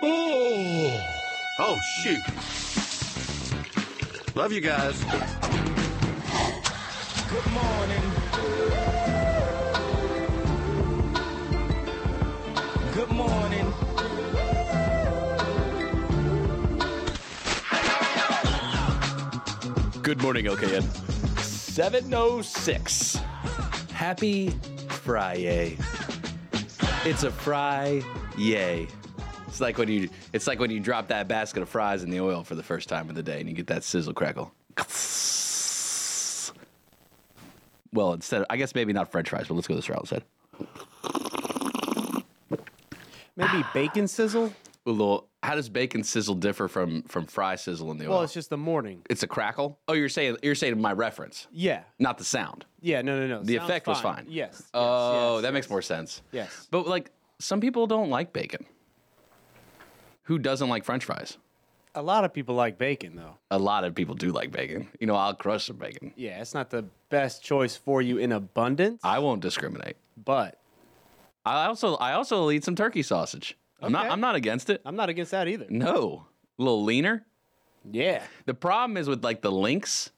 Oh, oh shoot. Love you guys. Good morning. Good morning. Good morning, LKN. 706. Happy Friday. It's a fry yay. It's like when you it's like when you drop that basket of fries in the oil for the first time of the day and you get that sizzle crackle. Well, instead of, I guess maybe not french fries, but let's go this route instead. Maybe bacon sizzle? A little how does bacon sizzle differ from from fry sizzle in the oil? Well, it's just the morning. it's a crackle? Oh, you're saying you're saying my reference, Yeah. not the sound. Yeah, no, no, no. The Sounds effect was fine. Yes. yes, Oh, yes, that yes. makes more sense. Yes. But like some people don't like bacon. Who doesn't like french fries? A lot of people like bacon, though. A lot of people do like bacon. You know, I'll crush some bacon. Yeah, it's not the best choice for you in abundance, I won't discriminate. but I also I also will eat some turkey sausage. I'm not Okay. I'm not against it. I'm not against that either. No. A little leaner. Yeah. The problem is with like the links,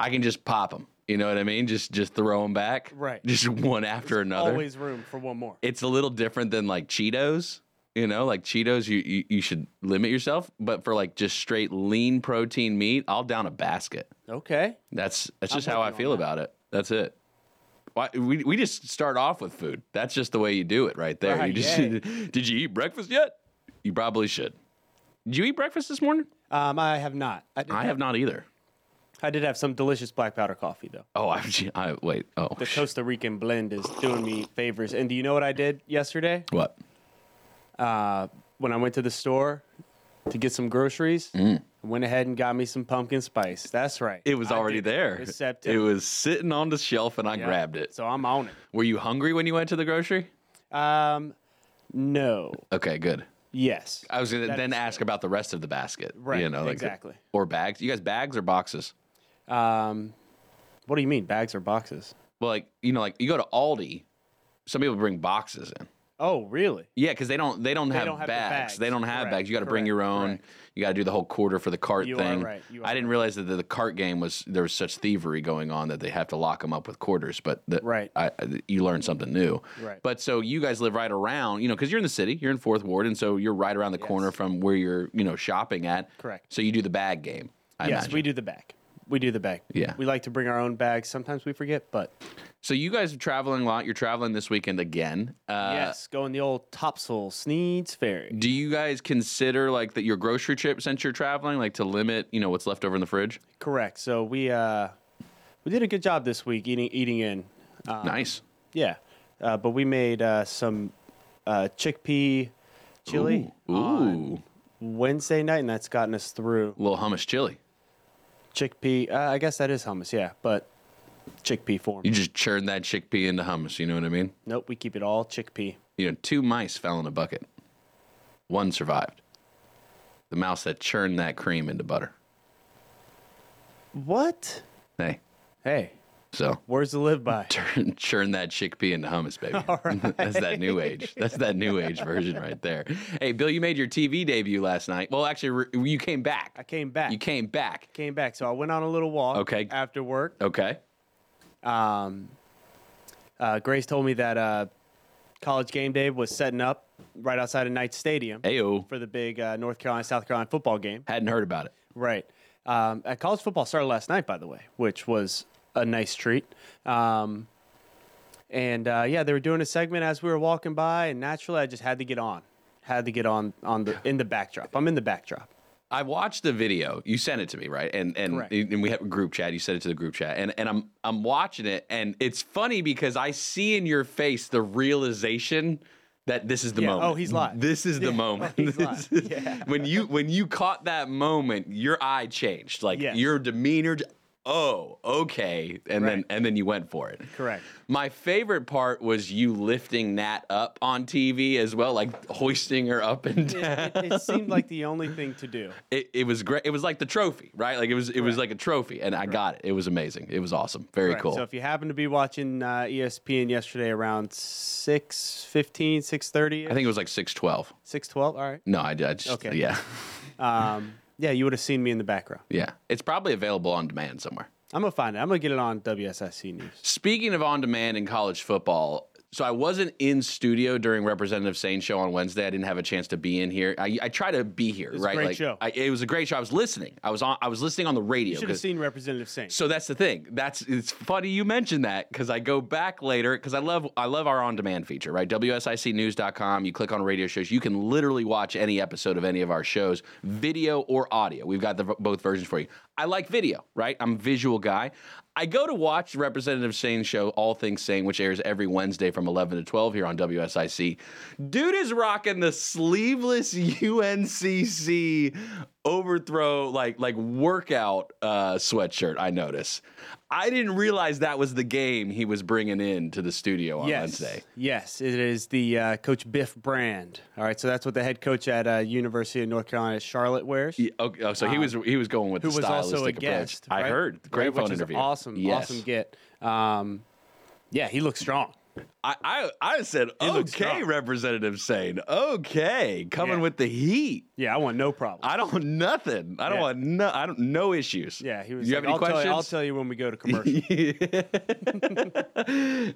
I can just pop them. You know what I mean? Just just throw them back. Right. Just one after another. Always room for one more. it's a little different than like Cheetos. You know, like Cheetos, you, you you should limit yourself. But for like just straight lean protein meat, I'll down a basket. Okay. That's that's just I'm how I feel about it. That's it. Why, we we just start off with food. That's just the way you do it, right there. Right, you just did you eat breakfast yet? You probably should. Did you eat breakfast this morning? Um, I have not. I, I have not either. I did have some delicious black powder coffee, though. Oh, I, I wait. Oh, The Costa Rican blend is doing me favors. And do you know what I did yesterday? what? Uh, when I went to the store to get some groceries, I went ahead and got me some pumpkin spice. That's right. Mm. It was I already there. It was sitting on the shelf, and I Yeah. grabbed it. So I'm on it. Were you hungry when you went to the grocery? Um, no. Okay, good. Yes. I was gonna That then ask about the rest of the basket. Right, You know, like, exactly. Or bags. You guys bags or boxes? Um, what do you mean, bags or boxes? Well, like you know, like you go to Aldi. Some people bring boxes in. Oh, really? Yeah, because they don't they don't have, don't have the bags. bags. They don't have Correct, bags. You got to bring your own. correct. You got to do the whole quarter for the cart You thing. right, you I didn't realize that the, the cart game was there was such thievery going on that they have to lock them up with quarters. But the, Right. I, you learn something new. Right. But so you guys live right around, you know, because you're in the city, you're in Fourth Ward, and so you're right around the corner from where you're, you know, shopping at. Correct. So you do the bag game. I yes, imagine. we do the bag. We do the bag. Yeah. We like to bring our own bags. Sometimes we forget, but So you guys are traveling a lot. You're traveling this weekend again. Uh, yes, going the old Topsail Sneads Ferry. Do you guys consider like that your grocery trip since you're traveling, like to limit, you know, what's left over in the fridge? Correct. So we uh, we did a good job this week eating eating in. Um, nice. Yeah, uh, but we made uh, some uh, chickpea chili Ooh. on Ooh. Wednesday night, and that's gotten us through. A little hummus chili. Chickpea, uh, I guess that is hummus, yeah, but chickpea form. You just churn that chickpea into hummus. You know what I mean? Nope, we keep it all chickpea. You know, two mice fell in a bucket. One survived. The mouse that churned that cream into butter. What? Hey, Hey, so words to live by. churn, churn that chickpea into hummus, baby. That's that new age. That's that new age version right there. Hey, Bill, you made your TV debut last night. Well, actually, re- you came back. I came back. You came back. came back, so I went on a little walk. Okay. After work, Okay. Um, uh, Grace told me that uh, College Game Day was setting up right outside of Knight Stadium Ayo. for the big uh, North Carolina South Carolina football game. Hadn't heard about it. Right. Um, uh, college football started last night, by the way, which was a nice treat. Um, and uh, yeah, they were doing a segment as we were walking by, and naturally, I just had to get on, had to get on on the in the backdrop. I'm in the backdrop. I watched the video. You sent it to me, right? And and Correct. and we have a group chat. You sent it to the group chat, and and I'm I'm watching it, and it's funny because I see in your face the realization that this is the Yeah. Oh, moment. Oh, he's live. This is the Yeah. moment. Oh, he's is- Yeah. When you when you caught that moment, your eye changed. Like Yes. your demeanor. Oh, okay, and then and then you went for it. Correct. My favorite part was you lifting Nat up on TV as well, like hoisting her up and down. It, it seemed like the only thing to do. It, it was great. It was like the trophy, right? Like it was it was like a trophy, and I got it. It was amazing. It was awesome. Very Right. cool. So if you happen to be watching uh, ESPN yesterday around 6.15, 6.30, I think it was like six twelve. 6.12, all right. No, I, I just Okay. yeah, Um, yeah, you would have seen me in the background. yeah. It's probably available on demand somewhere. I'm going to find it. I'm going to get it on WSIC News. Speaking of on demand in college football, so I wasn't in studio during Representative Saine show on Wednesday. I didn't have a chance to be in here. I, I try to be here, was a right? great like, show. I, it was a great show. I was listening. I was on. I was listening on the radio. You should have seen Representative Saine. So that's the thing. That's it's funny you mentioned that because I go back later because I love I love our on demand feature, right? WSICnews.com. You click on radio shows, you can literally watch any episode of any of our shows, video or audio. We've got the, both versions for you. I like video, right? I'm a visual guy. I go to watch Representative Saine's show, All Things Saine, which airs every Wednesday from 11 to 12 here on WSIC. Dude is rocking the sleeveless UNCC overthrow, like like workout uh, sweatshirt. I notice. I didn't realize that was the game he was bringing in to the studio on yes. Wednesday. Yes, it is the uh, Coach Biff brand. All right, so that's what the head coach at uh, University of North Carolina, Charlotte, wears. Yeah, okay, oh, so he was he was going with who the was also a stylistic approach. guest. I right? heard great Right, phone interview. Awesome, Yes. awesome get. Um, yeah, he looks strong. I, I I said looks okay. Representative Saine. Okay, coming Yeah. with the heat. Yeah, I want no problem. I don't nothing. I don't want no. I don't no issues. yeah, he was. You like, have any I'll Tell you, I'll tell you when we go to commercial.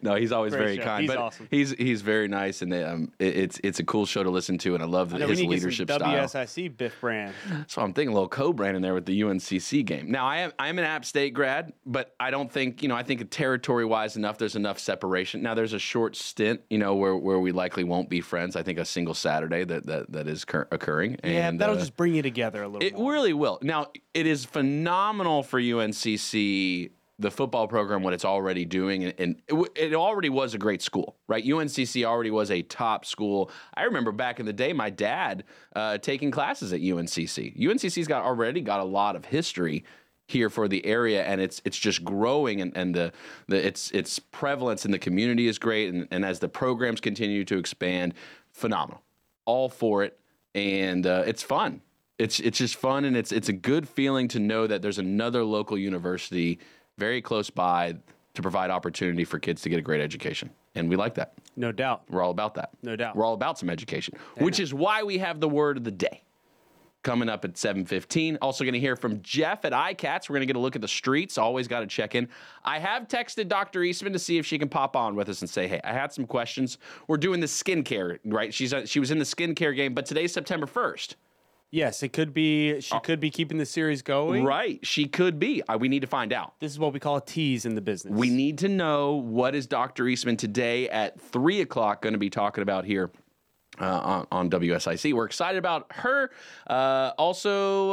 no, he's always Great very show. kind. He's but awesome. he's he's very nice, and um, it, it's it's a cool show to listen to, and I love I know, his need to get leadership some style. WSIC Biff brand. So I'm thinking a little co-brand in there with the UNCC game. Now I am I'm an App State grad, but I don't think you know I think territory wise enough. There's enough separation. Now there's a short stint, you know, where where we likely won't be friends. I think a single Saturday that that that is cur- occurring. Yeah, and, that'll uh, just bring you together a little. it more. really will. Now, it is phenomenal for UNCC, the football program, what it's already doing. And, and it, it already was a great school, right? UNCC already was a top school. I remember back in the day, my dad uh, taking classes at UNCC. UNCC's got already got a lot of history here for the area and it's it's just growing and, and the, the its its prevalence in the community is great and, and as the programs continue to expand phenomenal. All for it and uh, it's fun. It's it's just fun and it's it's a good feeling to know that there's another local university very close by to provide opportunity for kids to get a great education and we like that. No doubt. we're all about that. No doubt. we're all about some education which is why we have the word of the day coming up at 7.15 also going to hear from jeff at icats we're going to get a look at the streets. Always got to check in. I have texted dr eastman to see if she can pop on with us and say hey i had some questions. We're doing the skincare right? She's uh, she was in the skincare game but today's september 1st Yes, it could be. She could be keeping the series going. Uh, right. She could be. Uh, we need to find out. This is what we call a tease in the business. we need to know what is dr eastman today at 3 o'clock going to be talking about here uh, on, on WSIC. We're excited about her. Uh, also,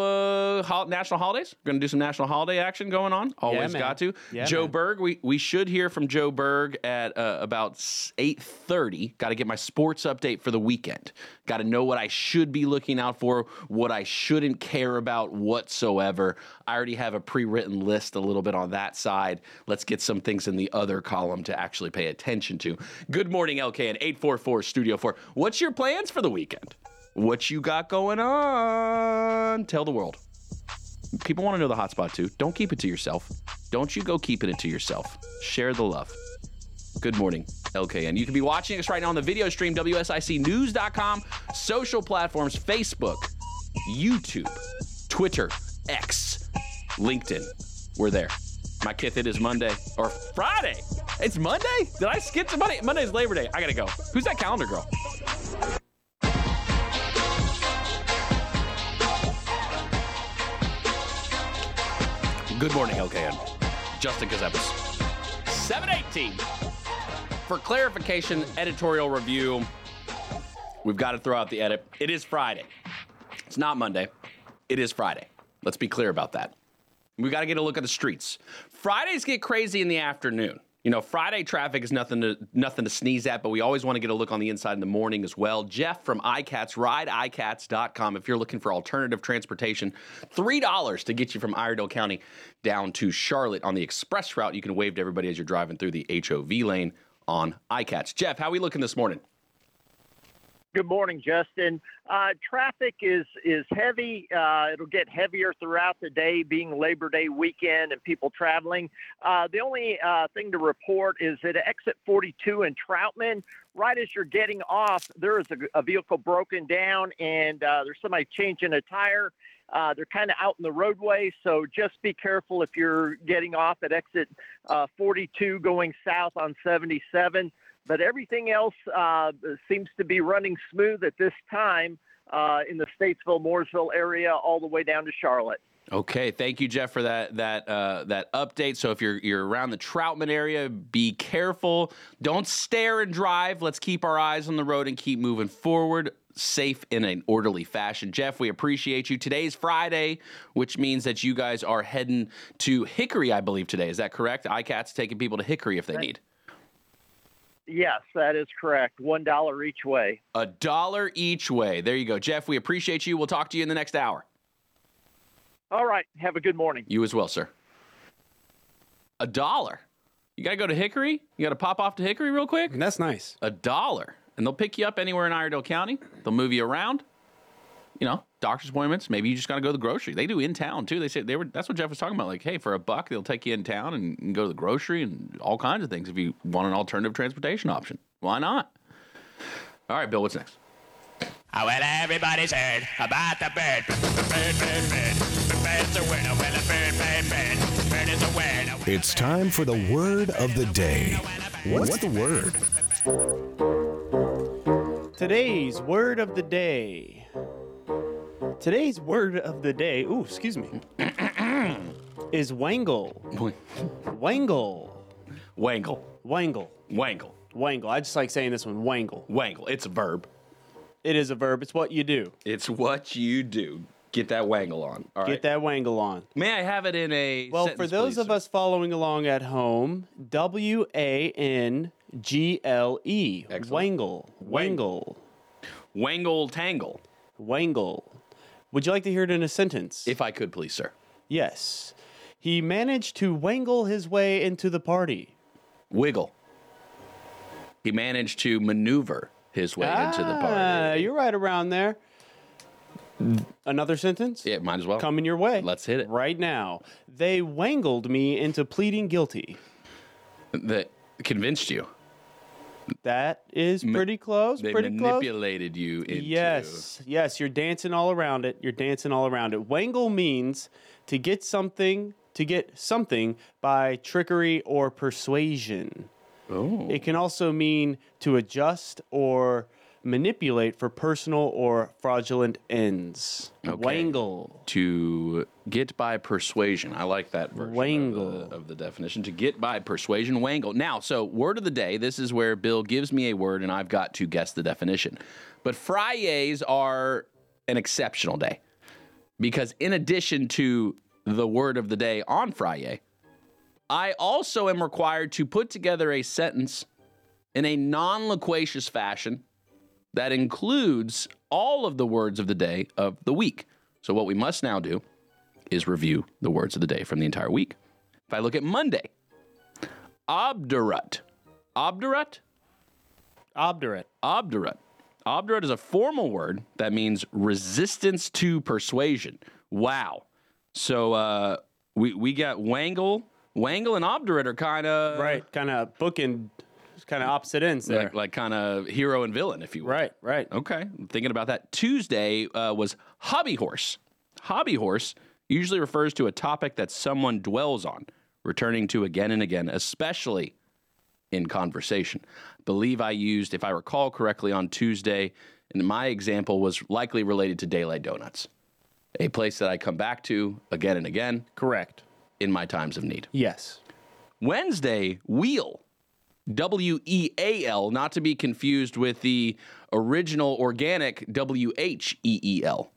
uh, hol- national holidays. We're going to do some national holiday action going on. Always man. got to. Yeah, Joe man. Berg. We we should hear from Joe Berg at uh, about eight thirty. Got to get my sports update for the weekend. Got to know what I should be looking out for, what I shouldn't care about whatsoever. I already have a pre-written list a little bit on that side. Let's get some things in the other column to actually pay attention to. Good morning, LK, and eight four four Studio Four. What's your plans for the weekend? What you got going on? Tell the world. People want to know the hotspot too. Don't keep it to yourself. Don't you go keeping it to yourself. Share the love. Good morning, LKN. You can be watching us right now on the video stream, WSICnews.com, social platforms, Facebook, YouTube, Twitter, X, LinkedIn. We're there. My kith, it is Monday or Friday. It's Monday? Did I skip to Monday? Monday's Labor Day. I gotta go. Who's that calendar girl? Good morning, LKN. Justin Ckezepis. 718. For clarification, editorial review, we've got to throw out the edit. It is Friday. It's not Monday. It is Friday. Let's be clear about that. We got to get a look at the streets. Fridays get crazy in the afternoon. You know, Friday traffic is nothing to nothing to sneeze at, but we always want to get a look on the inside in the morning as well. Jeff from iCats, rideicats.com. If you're looking for alternative transportation, $3 to get you from Iredell County down to Charlotte on the express route. You can wave to everybody as you're driving through the HOV lane on iCats. Jeff, how are we looking this morning? Good morning, Justin. Uh, traffic is is heavy. Uh, it'll get heavier throughout the day, being Labor Day weekend and people traveling. Uh, the only uh, thing to report is that exit 42 in Troutman, right as you're getting off, there is a, a vehicle broken down and uh, there's somebody changing a tire. Uh, they're kind of out in the roadway, so just be careful if you're getting off at exit 42 going south on 77 but everything else uh, seems to be running smooth at this time uh, in the Statesville, Mooresville area, all the way down to Charlotte. Okay, thank you, Jeff, for that that uh, that update. So if you're you're around the Troutman area, be careful. Don't stare and drive. Let's keep our eyes on the road and keep moving forward safe in an orderly fashion. Jeff, we appreciate you. Today's Friday, which means that you guys are heading to Hickory, I believe, today. Is that correct? iCat's taking people to Hickory if they need. Yes, that is correct. One dollar each way. A dollar each way. There you go. Jeff, we appreciate you. We'll talk to you in the next hour. All right. Have a good morning. You as well, sir. A dollar. You got to go to Hickory? You got to pop off to Hickory real quick? That's nice. A dollar. And they'll pick you up anywhere in Iredell County. They'll move you around. You know, doctor's appointments. Maybe you just got to go to the grocery. They do in town too. They say they were. That's what Jeff was talking about. Like, hey, for a buck, they'll take you in town and, and go to the grocery and all kinds of things. If you want an alternative transportation option, why not? All right, Bill. What's next? Oh, well, everybody's heard about the bird. Bird, bird, bird. The bird's a winner. Well, a bird, bird, bird. Bird is a winner. It's time for the word of the day. What's the word? Today's word of the day. Today's word of the day. Ooh, excuse me. is wangle. Wangle. Wangle. Wangle. Wangle. Wangle. I just like saying this one. Wangle. Wangle. It's a verb. It is a verb. It's what you do. It's what you do. Get that wangle on. All right. Get that wangle on. May I have it in a Well, for sentence, those please, of sir? us following along at home, W A N G L E. Excellent. Wangle. Wangle. wangle tangle. Wangle. Would you like to hear it in a sentence? If I could, please, sir. yes. He managed to wangle his way into the party. Wiggle. He managed to maneuver his way into the Ah, party. you're right around there. Another sentence? Yeah, might as well. Coming your way. Let's hit it. Right now. They wangled me into pleading guilty. That convinced you. That is pretty close. They pretty close. manipulated you into. Yes, yes, you're dancing all around it. You're dancing all around it. Wangle means to get something, to get something by trickery or persuasion. Oh. It can also mean to adjust or manipulate for personal or fraudulent ends. Wangle. To get by persuasion. I like that version Wangle. Of, the, of the definition. To get by persuasion, wangle. Now, so word of the day. This is where Bill gives me a word and I've got to guess the definition. But Fridays are an exceptional day because in addition to the word of the day on Friday, I also am required to put together a sentence in a non loquacious fashion that includes all of the words of the day of the week. So, what we must now do is review the words of the day from the entire week. If I look at Monday, obdurate. Obdurate? Obdurate. Obdurate. Obdurate is a formal word that means resistance to persuasion. Wow. So, uh, we, we got wangle. Wangle and obdurate are kind of Right, kind of booking, kind of opposite ends there. like, like kind of hero and villain, if you will. right, right. Okay, I'm thinking about that. Tuesday uh, was hobby horse. Hobby horse usually refers to a topic that someone dwells on, returning to again and again, especially in conversation. believe I used, if I recall correctly, on Tuesday, and my example was likely related to Daylight Donuts, a place that I come back to again and again Correct. in my times of need. Yes. Wednesday, weal. W E A L, not to be confused with the original organic W H E E L.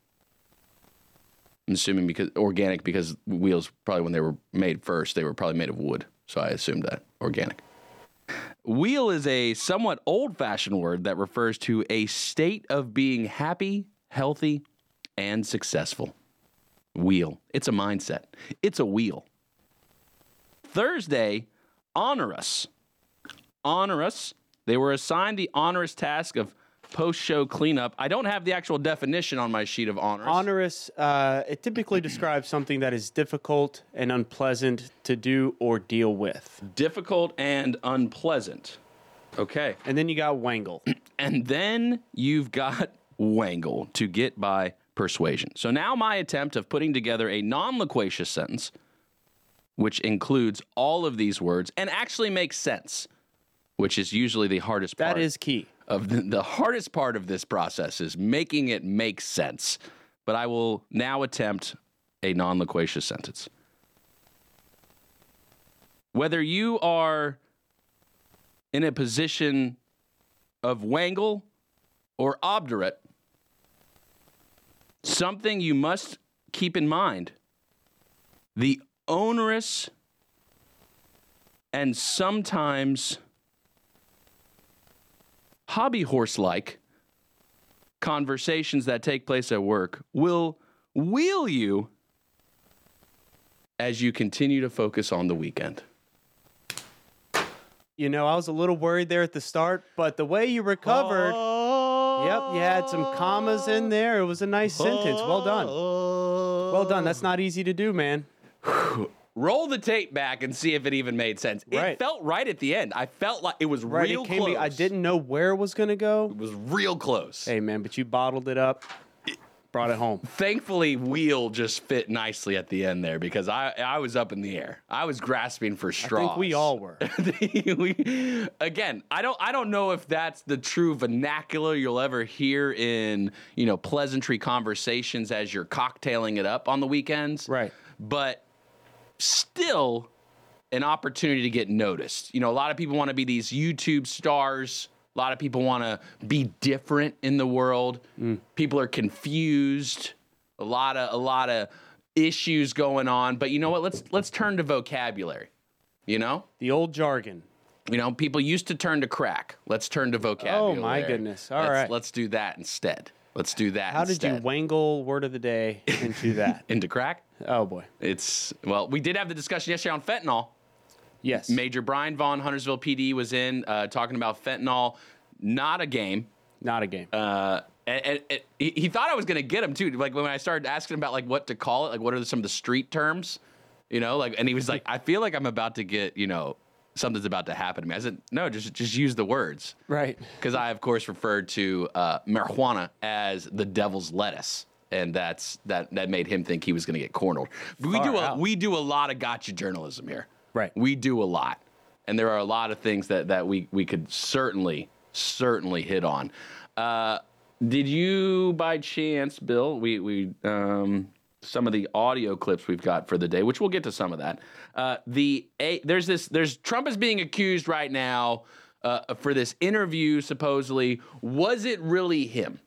I'm assuming because organic because wheels probably when they were made first they were probably made of wood, so I assumed that organic. Weal is a somewhat old fashioned word that refers to a state of being happy, healthy, and successful. Weal. It's a mindset, it's a weal. Thursday, onerous. Onerous. They were assigned the onerous task of post show cleanup. I don't have the actual definition on my sheet of onerous. Onerous, uh, it typically describes something that is difficult and unpleasant to do or deal with. Difficult and unpleasant. Okay. And then you got wangle. And then you've got wangle to get by persuasion. So now my attempt of putting together a non loquacious sentence, which includes all of these words and actually makes sense, which is usually the hardest part. That is key. of the, the hardest part of this process is making it make sense. But I will now attempt a non loquacious sentence. Whether you are in a position of wangle or obdurate, something you must keep in mind the onerous and sometimes hobby horse like conversations that take place at work will weal you as you continue to focus on the weekend. You know, I was a little worried there at the start, but the way you recovered. Yep, you had some commas in there. It was a nice sentence. Well done. Well done. That's not easy to do, man. Roll the tape back and see if it even made sense. It felt right at the end. I felt like it was Right, real it close. I didn't know where it was gonna go. It was real close. Hey, man, but you bottled it up, brought it home. Thankfully, weal just fit nicely at the end there because I I was up in the air. I was grasping for I straws. think we all were. we, again, I don't I don't know if that's the true vernacular you'll ever hear in, you know, pleasantry conversations as you're cocktailing it up on the weekends. Right. But still an opportunity to get noticed. You know, a lot of people want to be these YouTube stars. A lot of people want to be different in the world. Mm. People are confused. A lot of a lot of issues going on. But you know what? Let's let's turn to vocabulary. You know? The old jargon. You know, people used to turn to crack. Let's turn to vocabulary. Oh, my goodness. All let's, right. Let's do that instead. Let's do that How did you wangle word of the day into that? Into crack? oh boy. It's, well, we did have the discussion yesterday on fentanyl. Yes. Major Brian Vaughn, Huntersville PD, was in uh, talking about fentanyl. Not a game. Not a game. Uh, and, and, and he, he thought I was going to get him too. Like when I started asking him about like what to call it, like what are some of the street terms, you know, like, and he was like, I feel like I'm about to get, you know, something's about to happen to me. I said, no, just just use the words. right. because I, of course, referred to uh, marijuana as the devil's lettuce, and that's that that made him think he was going to get cornered. We Far do a, out. we do a lot of gotcha journalism here. Right. We do a lot, and there are a lot of things that that we we could certainly certainly hit on. Uh, did you, by chance, Bill? We we um, some of the audio clips we've got for the day, which we'll get to some of that. Uh, the a, there's this there's Trump is being accused right now uh, for this interview. Supposedly, was it really him?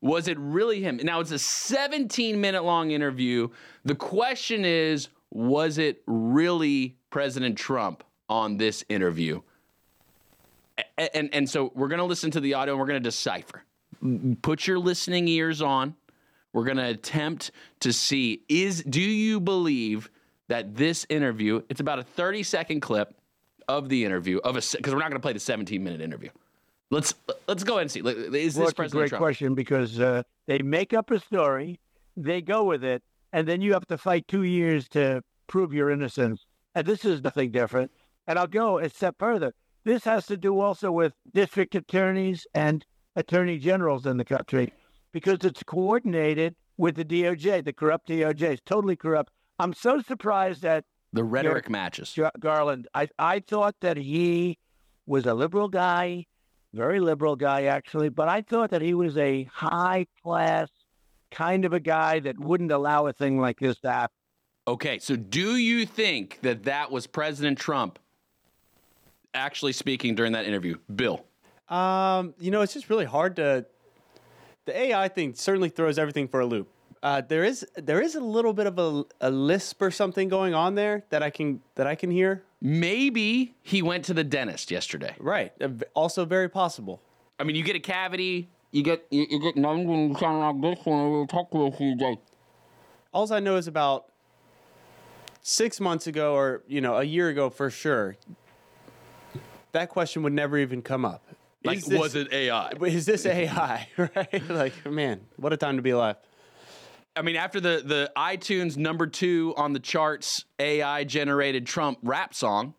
Was it really him? Now it's a 17 minute long interview. The question is, was it really President Trump on this interview? A- And and so we're gonna listen to the audio and we're gonna decipher. Put your listening ears on. We're gonna attempt to see is do you believe that this interview? It's about a 30 second clip of the interview of a because we're not gonna play the 17 minute interview. Let's let's go ahead and see. Is Well, this it's a great Trump? question because uh, they make up a story, they go with it, and then you have to fight two years to prove your innocence. And this is nothing different. And I'll go a step further. This has to do also with district attorneys and attorney generals in the country because it's coordinated with the DOJ, the corrupt DOJ. It's totally corrupt. I'm so surprised that The rhetoric matches. Gar- Garland. I, I thought that he was a liberal guy, very liberal guy, actually, but I thought that he was a high class kind of a guy that wouldn't allow a thing like this to happen. Okay, so do you think that that was President Trump actually speaking during that interview? Bill. Um, you know, it's just really hard to. The AI thing certainly throws everything for a loop. Uh, there is there is a little bit of a, a lisp or something going on there that I can that I can hear. Maybe he went to the dentist yesterday. Right. Uh, Also very possible. I mean, you get a cavity, you get you, you get numbed and you sound like this when we talk to a few days. All I know is about six months ago, or you know, a year ago for sure. That question would never even come up. Like, Is this- was it AI? Is this AI? right? Like, man, what a time to be alive. I mean, after the the iTunes number two on the charts AI generated Trump rap song,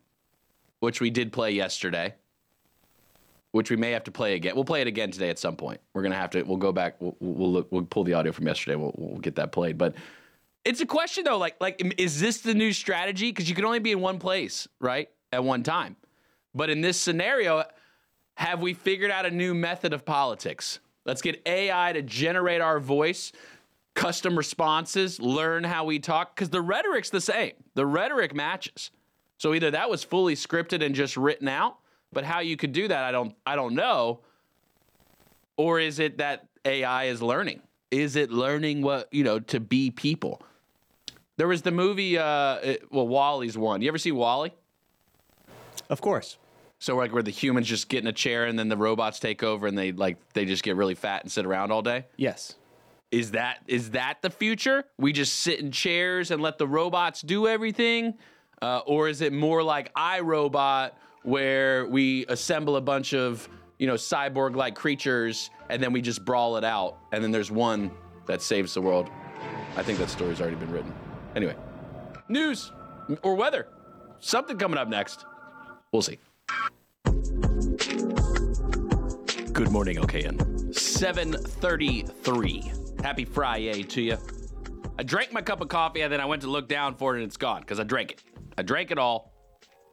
which we did play yesterday, which we may have to play again. We'll play it again today at some point. We're gonna have to. We'll go back. We'll we'll, look, we'll pull the audio from yesterday. We'll, we'll get that played. But it's a question though. Like like is this the new strategy? Because you can only be in one place, right, at one time. But in this scenario, have we figured out a new method of politics? Let's get AI to generate our voice, custom responses, learn how we talk, because the rhetoric's the same. The rhetoric matches. So either that was fully scripted and just written out, but how you could do that, I don't I don't know. Or is it that AI is learning? Is it learning what, you know, to be people? There was the movie uh well, WALL-E's one. You ever see WALL-E? Of course. So like where the humans just get in a chair and then the robots take over and they like they just get really fat and sit around all day? Yes. Is that is that the future? We just sit in chairs and let the robots do everything, uh, or is it more like iRobot, where we assemble a bunch of you know cyborg-like creatures and then we just brawl it out, and then there's one that saves the world? I think that story's already been written. Anyway, news or weather, something coming up next. We'll see. Good morning, LKN. 733. Happy Friday to you. I drank my cup of coffee and then I went to look down for it and it's gone because I drank it. I drank it all.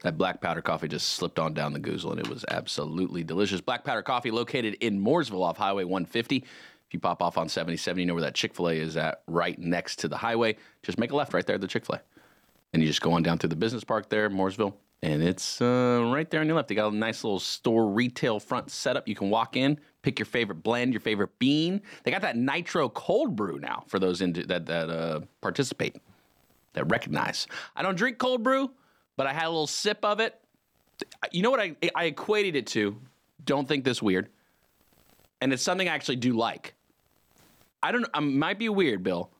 That black powder coffee just slipped on down the goozle and it was absolutely delicious. Black powder coffee located in Mooresville off Highway 150. If you pop off on 77, you know where that Chick fil A is at, right next to the highway. Just make a left right there at the Chick fil A. And you just go on down through the business park there, Mooresville, and it's uh, right there on your left. They got a nice little store retail front setup. You can walk in, pick your favorite blend, your favorite bean. They got that nitro cold brew now for those into, that that uh, participate, that recognize. I don't drink cold brew, but I had a little sip of it. You know what I I equated it to? Don't think this weird, and it's something I actually do like. I don't. I might be weird, Bill.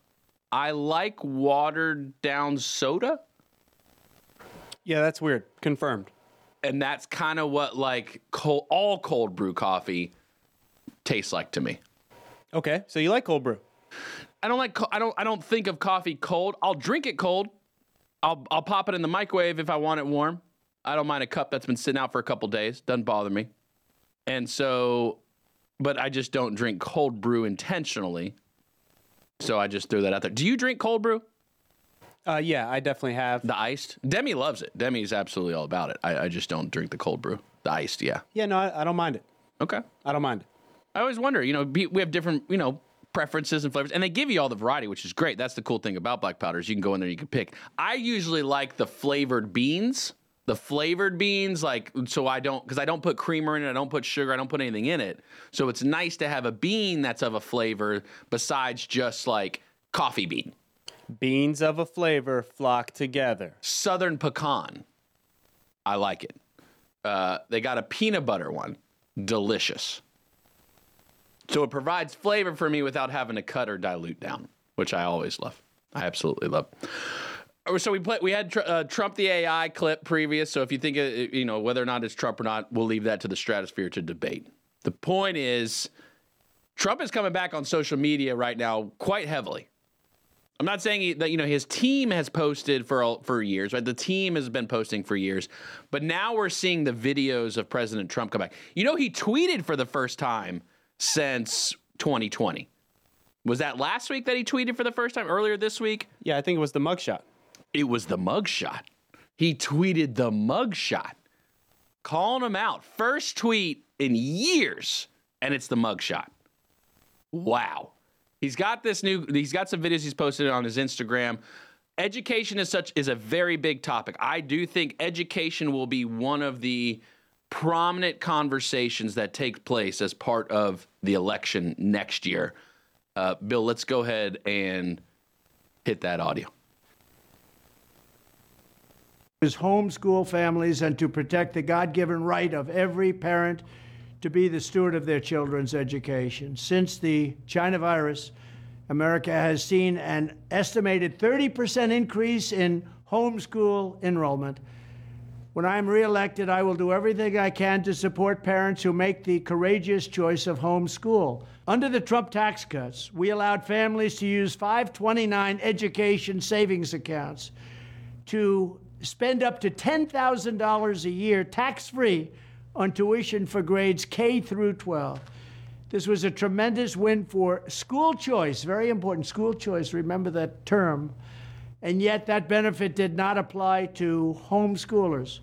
I like watered down soda. Yeah, that's weird. Confirmed. and that's kind of what like cold, all cold brew coffee tastes like to me. Okay, so you like cold brew? I don't like I don't I don't think of coffee cold. I'll drink it cold. I'll I'll pop it in the microwave if I want it warm. I don't mind a cup that's been sitting out for a couple days. Doesn't bother me. And so but I just don't drink cold brew intentionally. So I just threw that out there. Do you drink cold brew? Uh, yeah, I definitely have. The iced? Demi loves it. Demi's absolutely all about it. I, I just don't drink the cold brew. The iced, yeah. Yeah, no, I, I don't mind it. Okay. I don't mind it. I always wonder, you know, be, we have different, you know, preferences and flavors, and they give you all the variety, which is great. That's the cool thing about black powders. You can go in there, you can pick. I usually like the flavored beans, the flavored beans, like so I don't because I don't put creamer in it, I don't put sugar, I don't put anything in it. So it's nice to have a bean that's of a flavor besides just like coffee bean. Beans of a flavor flock together. Southern pecan, I like it. Uh, they got a peanut butter one, delicious. So it provides flavor for me without having to cut or dilute down, which I always love. I absolutely love. Uh, So we play, we had uh, Trump the AI clip previous. So if you think uh, you know whether or not it's Trump or not, we'll leave that to the stratosphere to debate. The point is, Trump is coming back on social media right now quite heavily. I'm not saying he, that you know his team has posted for all- for years, right? The team has been posting for years, but now we're seeing the videos of President Trump come back. You know, he tweeted for the first time since 2020. Was that last week that he tweeted for the first time? Earlier this week, Yeah, I think it was the mugshot. it was the mugshot. He tweeted the mugshot, calling him out. First tweet in years, and it's the mugshot. Wow. He's got this new. He's got some videos he's posted on his Instagram. Education is such is a very big topic. I do think education will be one of the prominent conversations that take place as part of the election next year. Uh, Bill, let's go ahead and hit that audio. is homeschool families and to protect the God given right of every parent to be the steward of their children's education. Since the China virus, America has seen an estimated 30% increase in homeschool enrollment. When I'm reelected, I will do everything I can to support parents who make the courageous choice of homeschool. Under the Trump tax cuts, we allowed families to use 529 education savings accounts to spend up to $10,000 a year tax free on tuition for grades K through 12. This was a tremendous win for school choice, very important school choice, remember that term. And yet, that benefit did not apply to homeschoolers.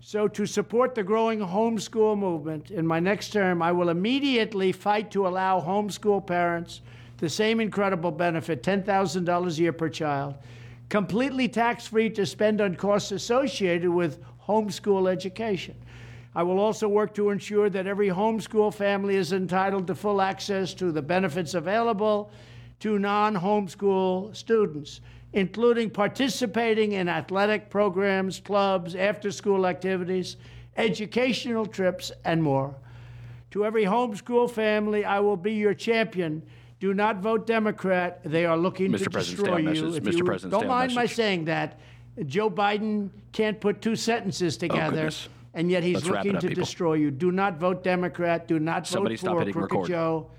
So, to support the growing homeschool movement, in my next term, I will immediately fight to allow homeschool parents the same incredible benefit $10,000 a year per child completely tax free to spend on costs associated with homeschool education. I will also work to ensure that every homeschool family is entitled to full access to the benefits available to non homeschool students, including participating in athletic programs, clubs, after school activities, educational trips, and more. To every homeschool family, I will be your champion do not vote Democrat. They are looking Mr. to President, destroy you. If Mr. you President, don't mind my saying that, Joe Biden can't put two sentences oh, together, goodness. And yet he's Let's looking up, to people. destroy you. Do not vote Democrat. Do not Somebody vote for Crooked record. Joe.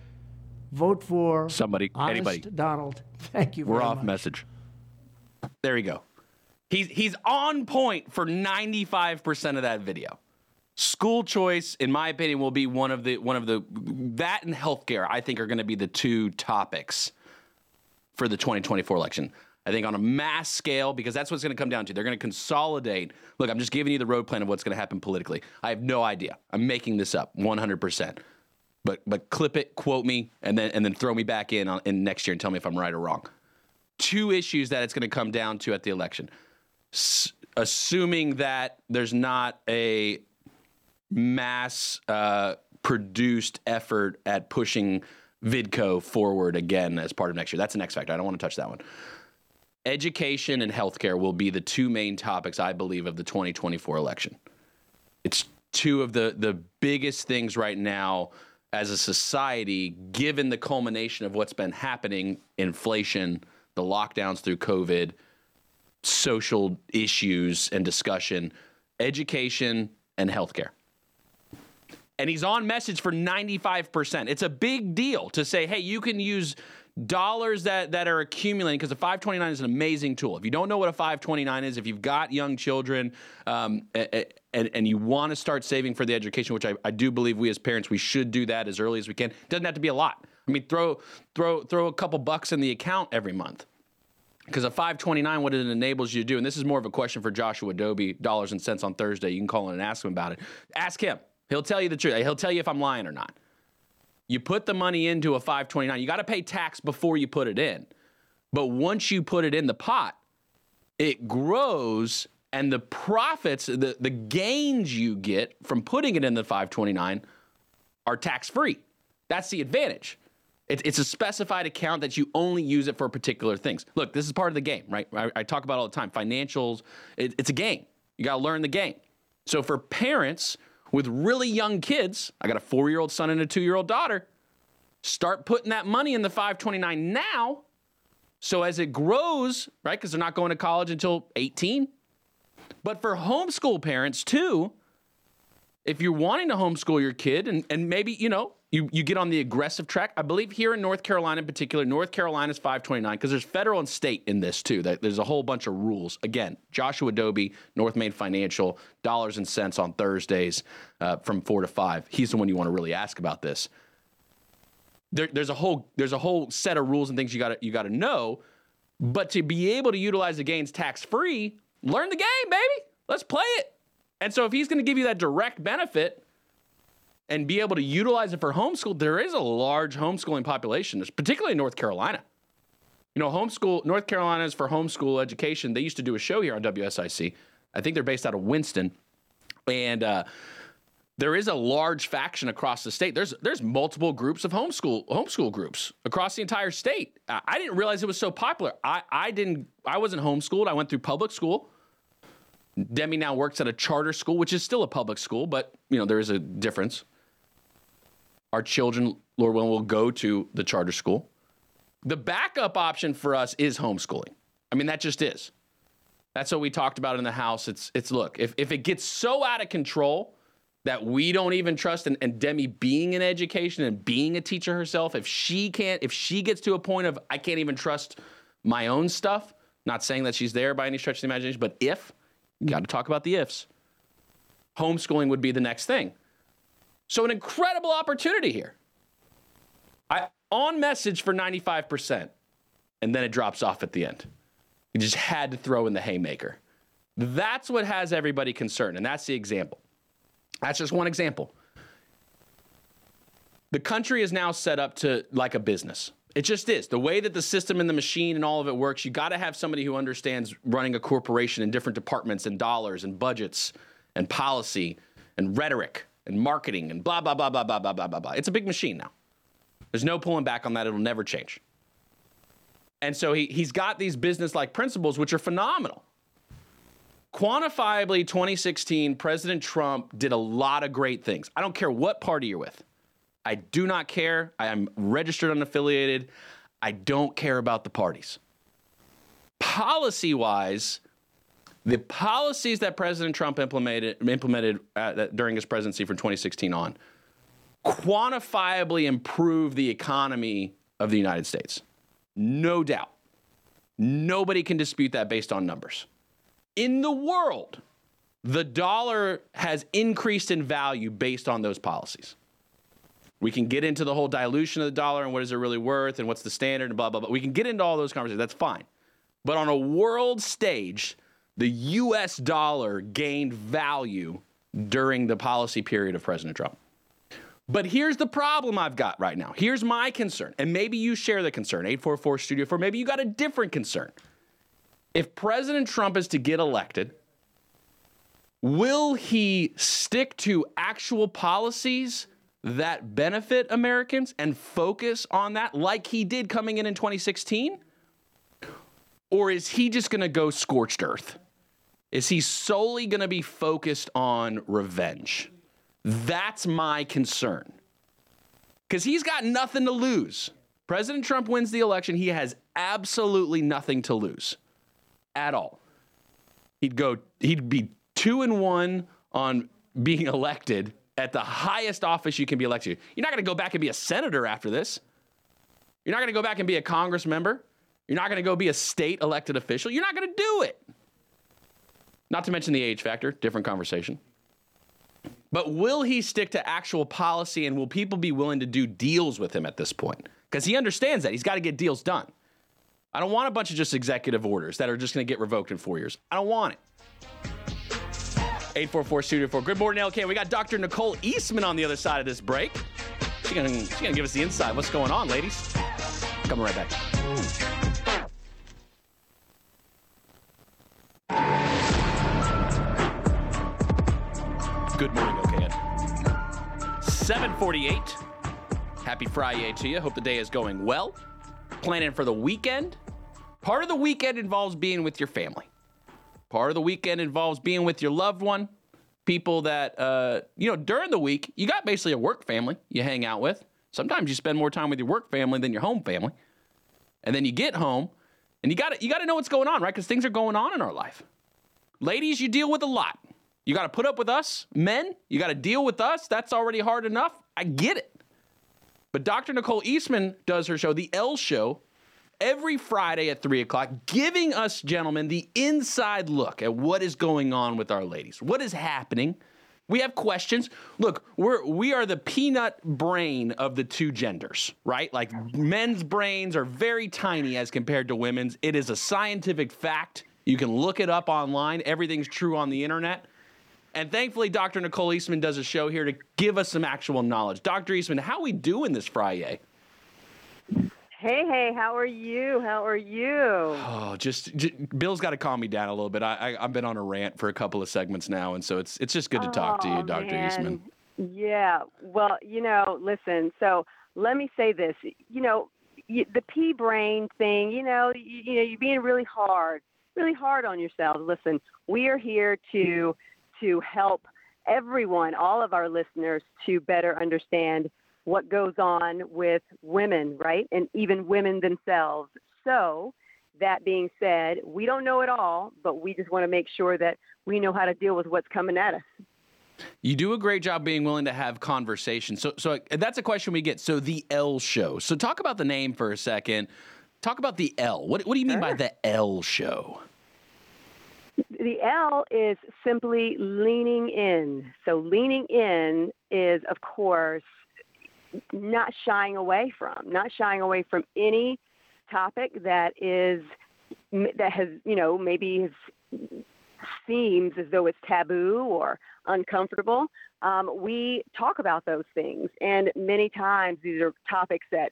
Vote for Somebody, anybody. Donald. Thank you. We're off much. message. There you go. He's he's on point for 95% of that video. School choice, in my opinion, will be one of the one of the that and healthcare. I think are going to be the two topics for the 2024 election. I think on a mass scale, because that's what's going to come down to. They're going to consolidate. Look, I'm just giving you the road plan of what's going to happen politically. I have no idea. I'm making this up 100%. But but clip it, quote me, and then and then throw me back in on, in next year and tell me if I'm right or wrong. Two issues that it's going to come down to at the election. S- assuming that there's not a mass uh, produced effort at pushing Vidco forward again as part of next year. That's the next factor. I don't want to touch that one. Education and healthcare will be the two main topics, I believe, of the 2024 election. It's two of the, the biggest things right now as a society, given the culmination of what's been happening inflation, the lockdowns through COVID, social issues and discussion, education and healthcare. And he's on message for 95%. It's a big deal to say, hey, you can use dollars that, that are accumulating because the 529 is an amazing tool. If you don't know what a 529 is, if you've got young children um, a- a- and, and you want to start saving for the education, which I, I do believe we as parents, we should do that as early as we can. It doesn't have to be a lot. I mean, throw, throw, throw a couple bucks in the account every month. Because a 529, what it enables you to do, and this is more of a question for Joshua Adobe, dollars and cents on Thursday. You can call in and ask him about it. Ask him. He'll tell you the truth. He'll tell you if I'm lying or not. You put the money into a 529, you got to pay tax before you put it in. But once you put it in the pot, it grows and the profits, the, the gains you get from putting it in the 529 are tax free. That's the advantage. It, it's a specified account that you only use it for particular things. Look, this is part of the game, right? I, I talk about all the time. Financials, it, it's a game. You got to learn the game. So for parents with really young kids, I got a four year old son and a two year old daughter, start putting that money in the 529 now. So as it grows, right? Because they're not going to college until 18. But for homeschool parents too, if you're wanting to homeschool your kid and, and maybe, you know, you, you get on the aggressive track. I believe here in North Carolina in particular, North Carolina's 529, because there's federal and state in this too. That there's a whole bunch of rules. Again, Joshua Adobe, North Main Financial, dollars and cents on Thursdays uh, from four to five. He's the one you want to really ask about this. There, there's a whole there's a whole set of rules and things you got to you got to know. But to be able to utilize the gains tax free, learn the game, baby. Let's play it. And so if he's going to give you that direct benefit and be able to utilize it for homeschool, there is a large homeschooling population, particularly in North Carolina. You know, homeschool, North Carolina is for homeschool education. They used to do a show here on WSIC. I think they're based out of Winston. And uh, there is a large faction across the state. There's there's multiple groups of homeschool homeschool groups across the entire state. I, I didn't realize it was so popular. I, I didn't I wasn't homeschooled. I went through public school. Demi now works at a charter school, which is still a public school, but you know there is a difference. Our children, Lord willing, will go to the charter school. The backup option for us is homeschooling. I mean, that just is. That's what we talked about in the house. It's it's look, if, if it gets so out of control that we don't even trust and, and Demi being in education and being a teacher herself, if she can't, if she gets to a point of I can't even trust my own stuff, not saying that she's there by any stretch of the imagination, but if, you got to talk about the ifs. Homeschooling would be the next thing. So an incredible opportunity here. I on message for 95%, and then it drops off at the end. You just had to throw in the haymaker. That's what has everybody concerned, and that's the example. That's just one example. The country is now set up to like a business. It just is. The way that the system and the machine and all of it works, you got to have somebody who understands running a corporation in different departments and dollars and budgets and policy and rhetoric and marketing and blah, blah, blah, blah, blah, blah, blah, blah, blah. It's a big machine now. There's no pulling back on that. It'll never change. And so he, he's got these business like principles, which are phenomenal. Quantifiably, 2016, President Trump did a lot of great things. I don't care what party you're with. I do not care. I am registered unaffiliated. I don't care about the parties. Policy wise, the policies that President Trump implemented, implemented uh, during his presidency from 2016 on quantifiably improve the economy of the United States. No doubt. Nobody can dispute that based on numbers. In the world, the dollar has increased in value based on those policies. We can get into the whole dilution of the dollar and what is it really worth and what's the standard and blah, blah, blah. We can get into all those conversations. That's fine. But on a world stage, the US dollar gained value during the policy period of President Trump. But here's the problem I've got right now. Here's my concern. And maybe you share the concern 844 Studio 4. Maybe you got a different concern. If President Trump is to get elected, will he stick to actual policies that benefit Americans and focus on that like he did coming in in 2016? Or is he just going to go scorched earth? Is he solely going to be focused on revenge? That's my concern. Because he's got nothing to lose. President Trump wins the election. He has absolutely nothing to lose at all. He'd go, he'd be two and one on being elected at the highest office you can be elected. You're not going to go back and be a senator after this. You're not going to go back and be a Congress member. You're not going to go be a state elected official. You're not going to do it. Not to mention the age factor, different conversation. But will he stick to actual policy and will people be willing to do deals with him at this point? Because he understands that. He's got to get deals done. I don't want a bunch of just executive orders that are just going to get revoked in four years. I don't want it. 844 Studio 4. Good morning, LK. We got Dr. Nicole Eastman on the other side of this break. She's going to give us the inside. What's going on, ladies? Coming right back. Good morning, okay. 748. Happy Friday to you. Hope the day is going well. Planning for the weekend. Part of the weekend involves being with your family. Part of the weekend involves being with your loved one. People that, uh, you know, during the week, you got basically a work family you hang out with. Sometimes you spend more time with your work family than your home family. And then you get home and you got you got to know what's going on, right? Because things are going on in our life. Ladies, you deal with a lot. You got to put up with us. Men, you got to deal with us. That's already hard enough. I get it. But Dr. Nicole Eastman does her show, The L Show, every Friday at 3 o'clock, giving us, gentlemen, the inside look at what is going on with our ladies. What is happening? We have questions. Look, we're we are the peanut brain of the two genders, right? Like men's brains are very tiny as compared to women's. It is a scientific fact. You can look it up online. Everything's true on the internet. And thankfully, Dr. Nicole Eastman does a show here to give us some actual knowledge. Dr. Eastman, how we doing this Friday? Hey, hey, how are you? How are you? Oh, just, just Bill's got to calm me down a little bit. I, I have been on a rant for a couple of segments now, and so it's it's just good to talk to you, Oh, Dr. man. Eastman. Yeah. Well, you know, listen. So let me say this. You know, you, the pea brain thing. You know, you, you know, you're being really hard, really hard on yourselves. Listen, we are here to to help everyone, all of our listeners, to better understand what goes on with women, right, and even women themselves. So. That being said, we don't know it all, but we just want to make sure that we know how to deal with what's coming at us. You do a great job being willing to have conversations. So, so uh, that's a question we get. So, the L show. So, talk about the name for a second. Talk about the L. What, what do you mean by the L show? The L is simply leaning in. So, leaning in is, of course, not shying away from, not shying away from any topic that is that has, you know, maybe has seems as though it's taboo or uncomfortable, um, we talk about those things. And many times these are topics that,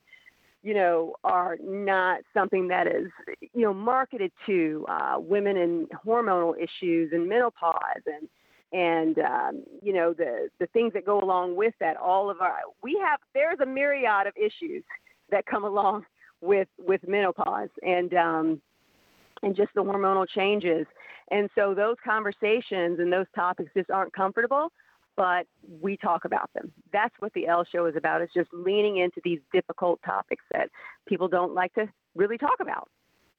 you know, are not something that is, you know, marketed to uh, women and hormonal issues and menopause and and um, you know the the things that go along with that. All of our we have there's a myriad of issues that come along with with menopause and um, and just the hormonal changes. And so those conversations and those topics just aren't comfortable, but we talk about them. That's what the L show is about. It's just leaning into these difficult topics that people don't like to really talk about.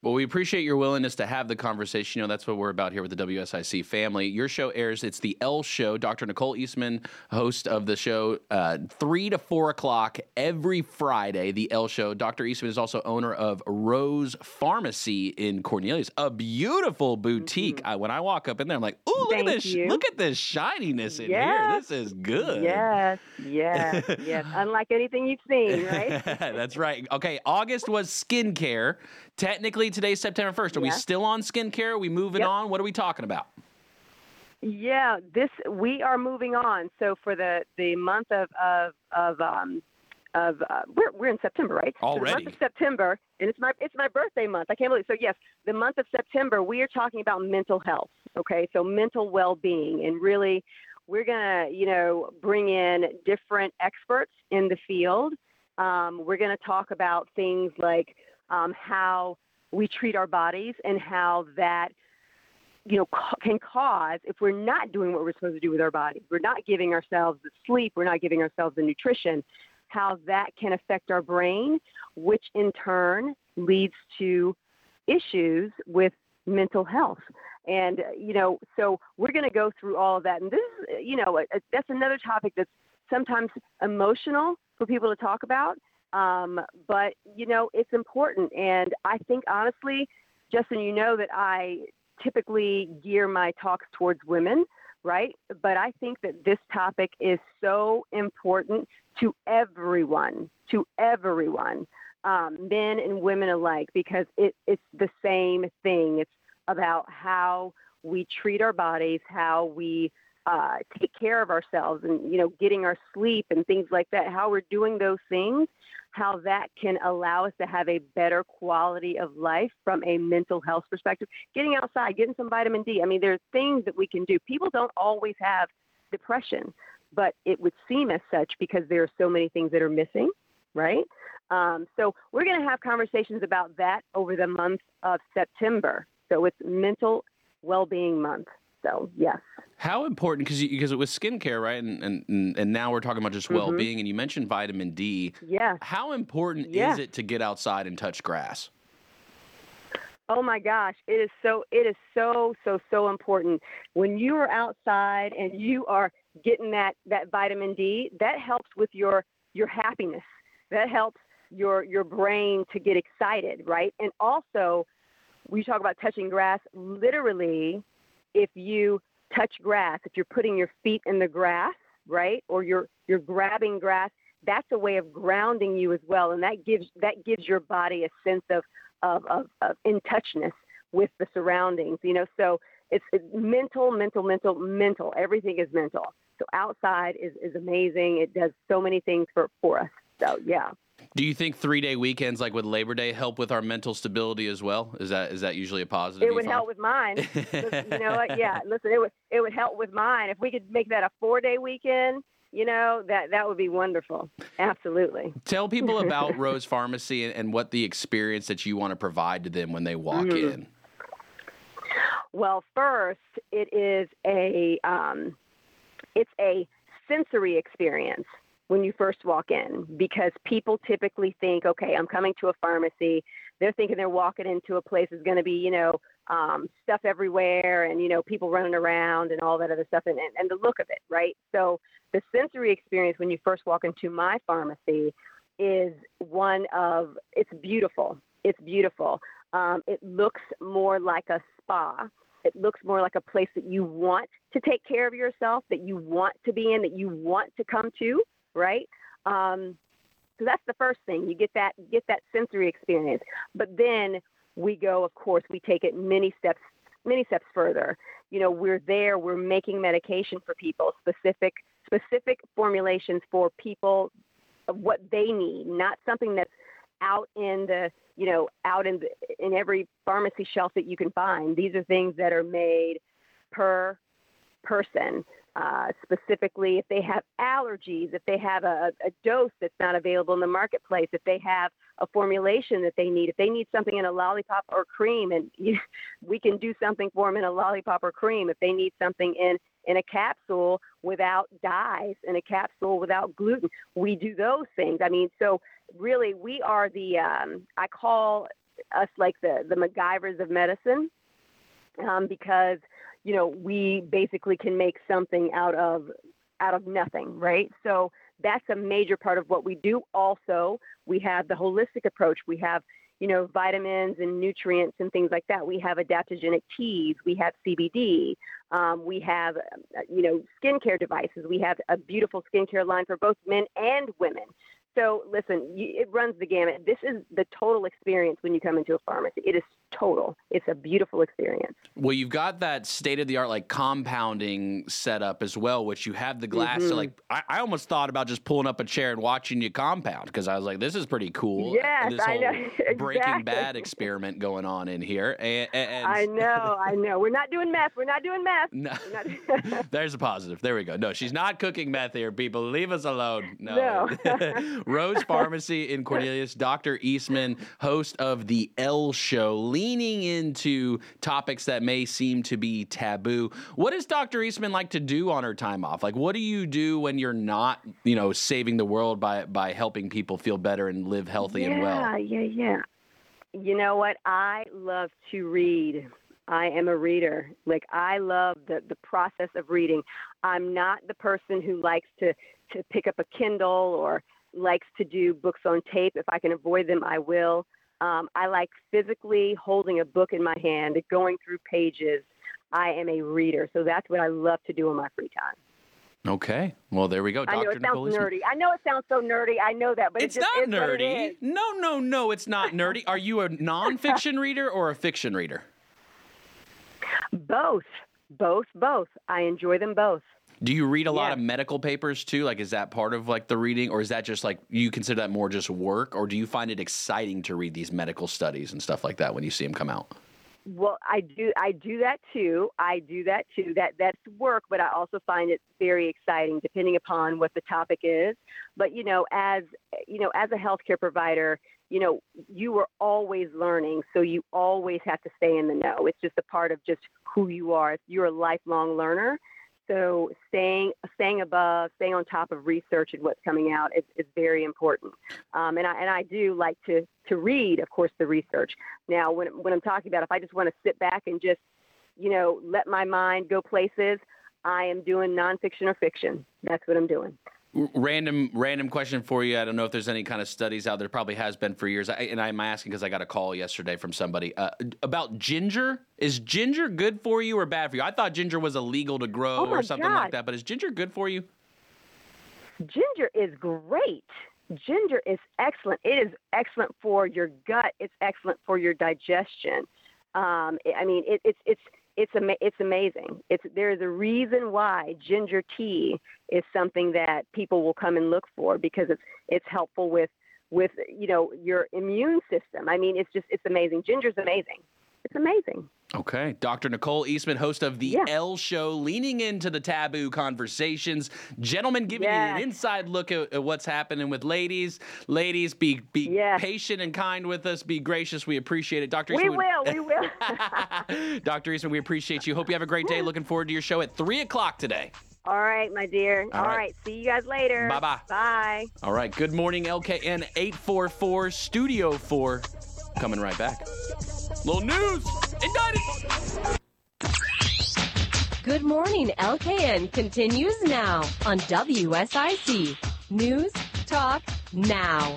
Well, we appreciate your willingness to have the conversation. You know, that's what we're about here with the WSIC family. Your show airs, it's the L Show. Dr. Nicole Eastman, host of the show, uh, 3 to 4 o'clock every Friday, the L Show. Dr. Eastman is also owner of Rose Pharmacy in Cornelius, a beautiful boutique. Mm-hmm. I, when I walk up in there, I'm like, ooh, look Thank at this, you. look at this shininess in Yes. here. This is good. Yes, yes, yes. Unlike anything you've seen, right? That's right. Okay, August was skincare. Technically, today's September 1st. Are we still on skincare? Are we moving Yep. on? What are we talking about? Yeah, this we are moving on. So for the the month of of of um of uh, we're we're in September, right? So the month of September, and it's my it's my birthday month. I can't believe. So yes, the month of September, we are talking about mental health. Okay, so mental well being, and really, we're gonna you know bring in different experts in the field. Um, we're gonna talk about things like um, how we treat our bodies and how that you know, ca- can cause if we're not doing what we're supposed to do with our bodies. We're not giving ourselves the sleep. We're not giving ourselves the nutrition. How that can affect our brain, which in turn leads to issues with mental health. And uh, you know, so we're going to go through all of that. And this is, you know, uh, that's another topic that's sometimes emotional for people to talk about. Um, but you know, it's important. And I think honestly, Justin, you know that I typically gear my talks towards women, right? But I think that this topic is so important to everyone, to everyone, um, men and women alike, because it, it's the same thing. It's about how we treat our bodies, how we uh, take care of ourselves, and you know, getting our sleep and things like that. How we're doing those things, how that can allow us to have a better quality of life from a mental health perspective. Getting outside, getting some vitamin D. I mean, there's things that we can do. People don't always have depression, but it would seem as such because there are so many things that are missing, right? Um, so we're going to have conversations about that over the month of September. So it's Mental Well-Being Month. So yes. How important because because it was skincare, right? And and and now we're talking about just mm-hmm. well being. And you mentioned vitamin D. Yes. How important Yes. is it to get outside and touch grass? Oh my gosh, it is so it is so so so important. When you are outside and you are getting that that vitamin D, that helps with your your happiness. That helps your your brain to get excited, right? And also, we talk about touching grass, literally if you touch grass, if you're putting your feet in the grass, right? Or you're you're grabbing grass, that's a way of grounding you as well. And that gives that gives your body a sense of of, of, of in touchness with the surroundings, you know. So it's, it's mental, mental, mental, mental. Everything is mental. So outside is, is amazing. It does so many things for, for us. So yeah. Do you think three day weekends like with Labor Day help with our mental stability as well? Is that is that usually a positive? It would help with mine. Listen, you know what? Yeah, listen, it would it would help with mine if we could make that a four day weekend. you know, that that would be wonderful. Absolutely. Tell people about Rose Pharmacy and, and what the experience that you want to provide to them when they walk Mhm. in. Well, first, it is a um, it's a sensory experience when you first walk in because people typically think, okay, I'm coming to a pharmacy. They're thinking they're walking into a place that's going to be, you know, um, stuff everywhere and you know people running around and all that other stuff and, and, and the look of it, right? So the sensory experience when you first walk into my pharmacy is one of it's beautiful. It's beautiful. Um, it looks more like a spa. It looks more like a place that you want to take care of yourself, that you want to be in, that you want to come to, right? Um, so that's the first thing. You get that get that sensory experience. But then we go, of course, we take it many steps many steps further. You know, we're there, we're making medication for people, specific specific formulations for people of what they need, not something that's out in the you know out in the, in every pharmacy shelf that you can find. These are things that are made per person. Uh, specifically, if they have allergies, if they have a, a dose that's not available in the marketplace, if they have a formulation that they need, if they need something in a lollipop or cream, and you, we can do something for them in a lollipop or cream. If they need something in in a capsule without dyes, in a capsule without gluten, we do those things. I mean, so really, we are the um, I call us like the the MacGyvers of medicine um, because you know we basically can make something out of out of nothing, right? So that's a major part of what we do. Also, we have the holistic approach. We have you know vitamins and nutrients and things like that. We have adaptogenic teas. We have CBD. Um, we have uh, you know skincare devices. We have a beautiful skincare line for both men and women. So listen, you, it runs the gamut. This is the total experience when you come into a pharmacy. It is total. It's a beautiful experience. Well, you've got that state of the art like compounding setup as well, which you have the glass. So Mhm. like, I, I almost thought about just pulling up a chair and watching you compound because I was like, this is pretty cool. Yes, this I whole know. Breaking Bad experiment going on in here, and, and I know, I know. We're not doing meth. We're not doing meth. No. Not- There's a positive. There we go. No, she's not cooking meth here, people. Leave us alone. No. No. Rose Pharmacy in Cornelius, Dr. Eastman, host of The L Show, leaning into topics that may seem to be taboo. What does Dr. Eastman like to do on her time off? Like, what do you do when you're not, you know, saving the world by, by helping people feel better and live healthy yeah, and well? Yeah, yeah, yeah. You know what? I love to read. I am a reader. Like I love the the process of reading. I'm not the person who likes to to pick up a Kindle or likes to do books on tape. If I can avoid them, I will. Um, I like physically holding a book in my hand, going through pages. I am a reader, so that's what I love to do in my free time. Okay. Well, there we go. I know Dr. it Nicole sounds Eastman. nerdy. I know it sounds so nerdy. I know that, but It's it just not is what it nerdy. No, no, no, it's not nerdy. Are you a nonfiction reader or a fiction reader? Both, both, both. I enjoy them both. Do you read a lot of medical papers too? Like, is that part of like the reading, or is that just like you consider that more just work, or do you find it exciting to read these medical studies and stuff like that when you see them come out? Well, I do. I do that too. I do that too. That that's work, but I also find it very exciting, depending upon what the topic is. But you know, as you know, as a healthcare provider, you know, you are always learning, so you always have to stay in the know. It's just a part of just who you are. You're a lifelong learner. So staying staying above, staying on top of research and what's coming out is, is very important. Um, and I and I do like to to read, of course, the research. Now, when when I'm talking about if I just want to sit back and just you know let my mind go places, I am doing nonfiction or fiction. That's what I'm doing. Random, random question for you. I don't know if there's any kind of studies out there. Probably has been for years. I, and I'm asking because I got a call yesterday from somebody uh, about ginger. Is ginger good for you or bad for you? I thought ginger was illegal to grow Oh or something like that. But is ginger good for you? Ginger is great. Ginger is excellent. It is excellent for your gut. It's excellent for your digestion. Um, I I mean, it, it's it's it's ama- it's amazing. It's there's a reason why ginger tea is something that people will come and look for because it's it's helpful with with you know your immune system. I mean, it's just it's amazing. Ginger's amazing. It's amazing. Okay. Dr. Nicole Eastman, host of The Yeah. L Show, leaning into the taboo conversations. Gentlemen, giving you an inside look at, at what's happening with ladies. Ladies, be be Yes. patient and kind with us. Be gracious. We appreciate it. Dr. Eastman. We will. We will. Dr. Eastman, we appreciate you. Hope you have a great day. Looking forward to your show at 3 o'clock today. All right, my dear. All All right. right. See you guys later. Bye-bye. Bye. All right. Good morning, LKN 844 Studio 4. Coming right back. Little news. Indicted. Good morning, LKN continues now on WSIC. News, talk, now.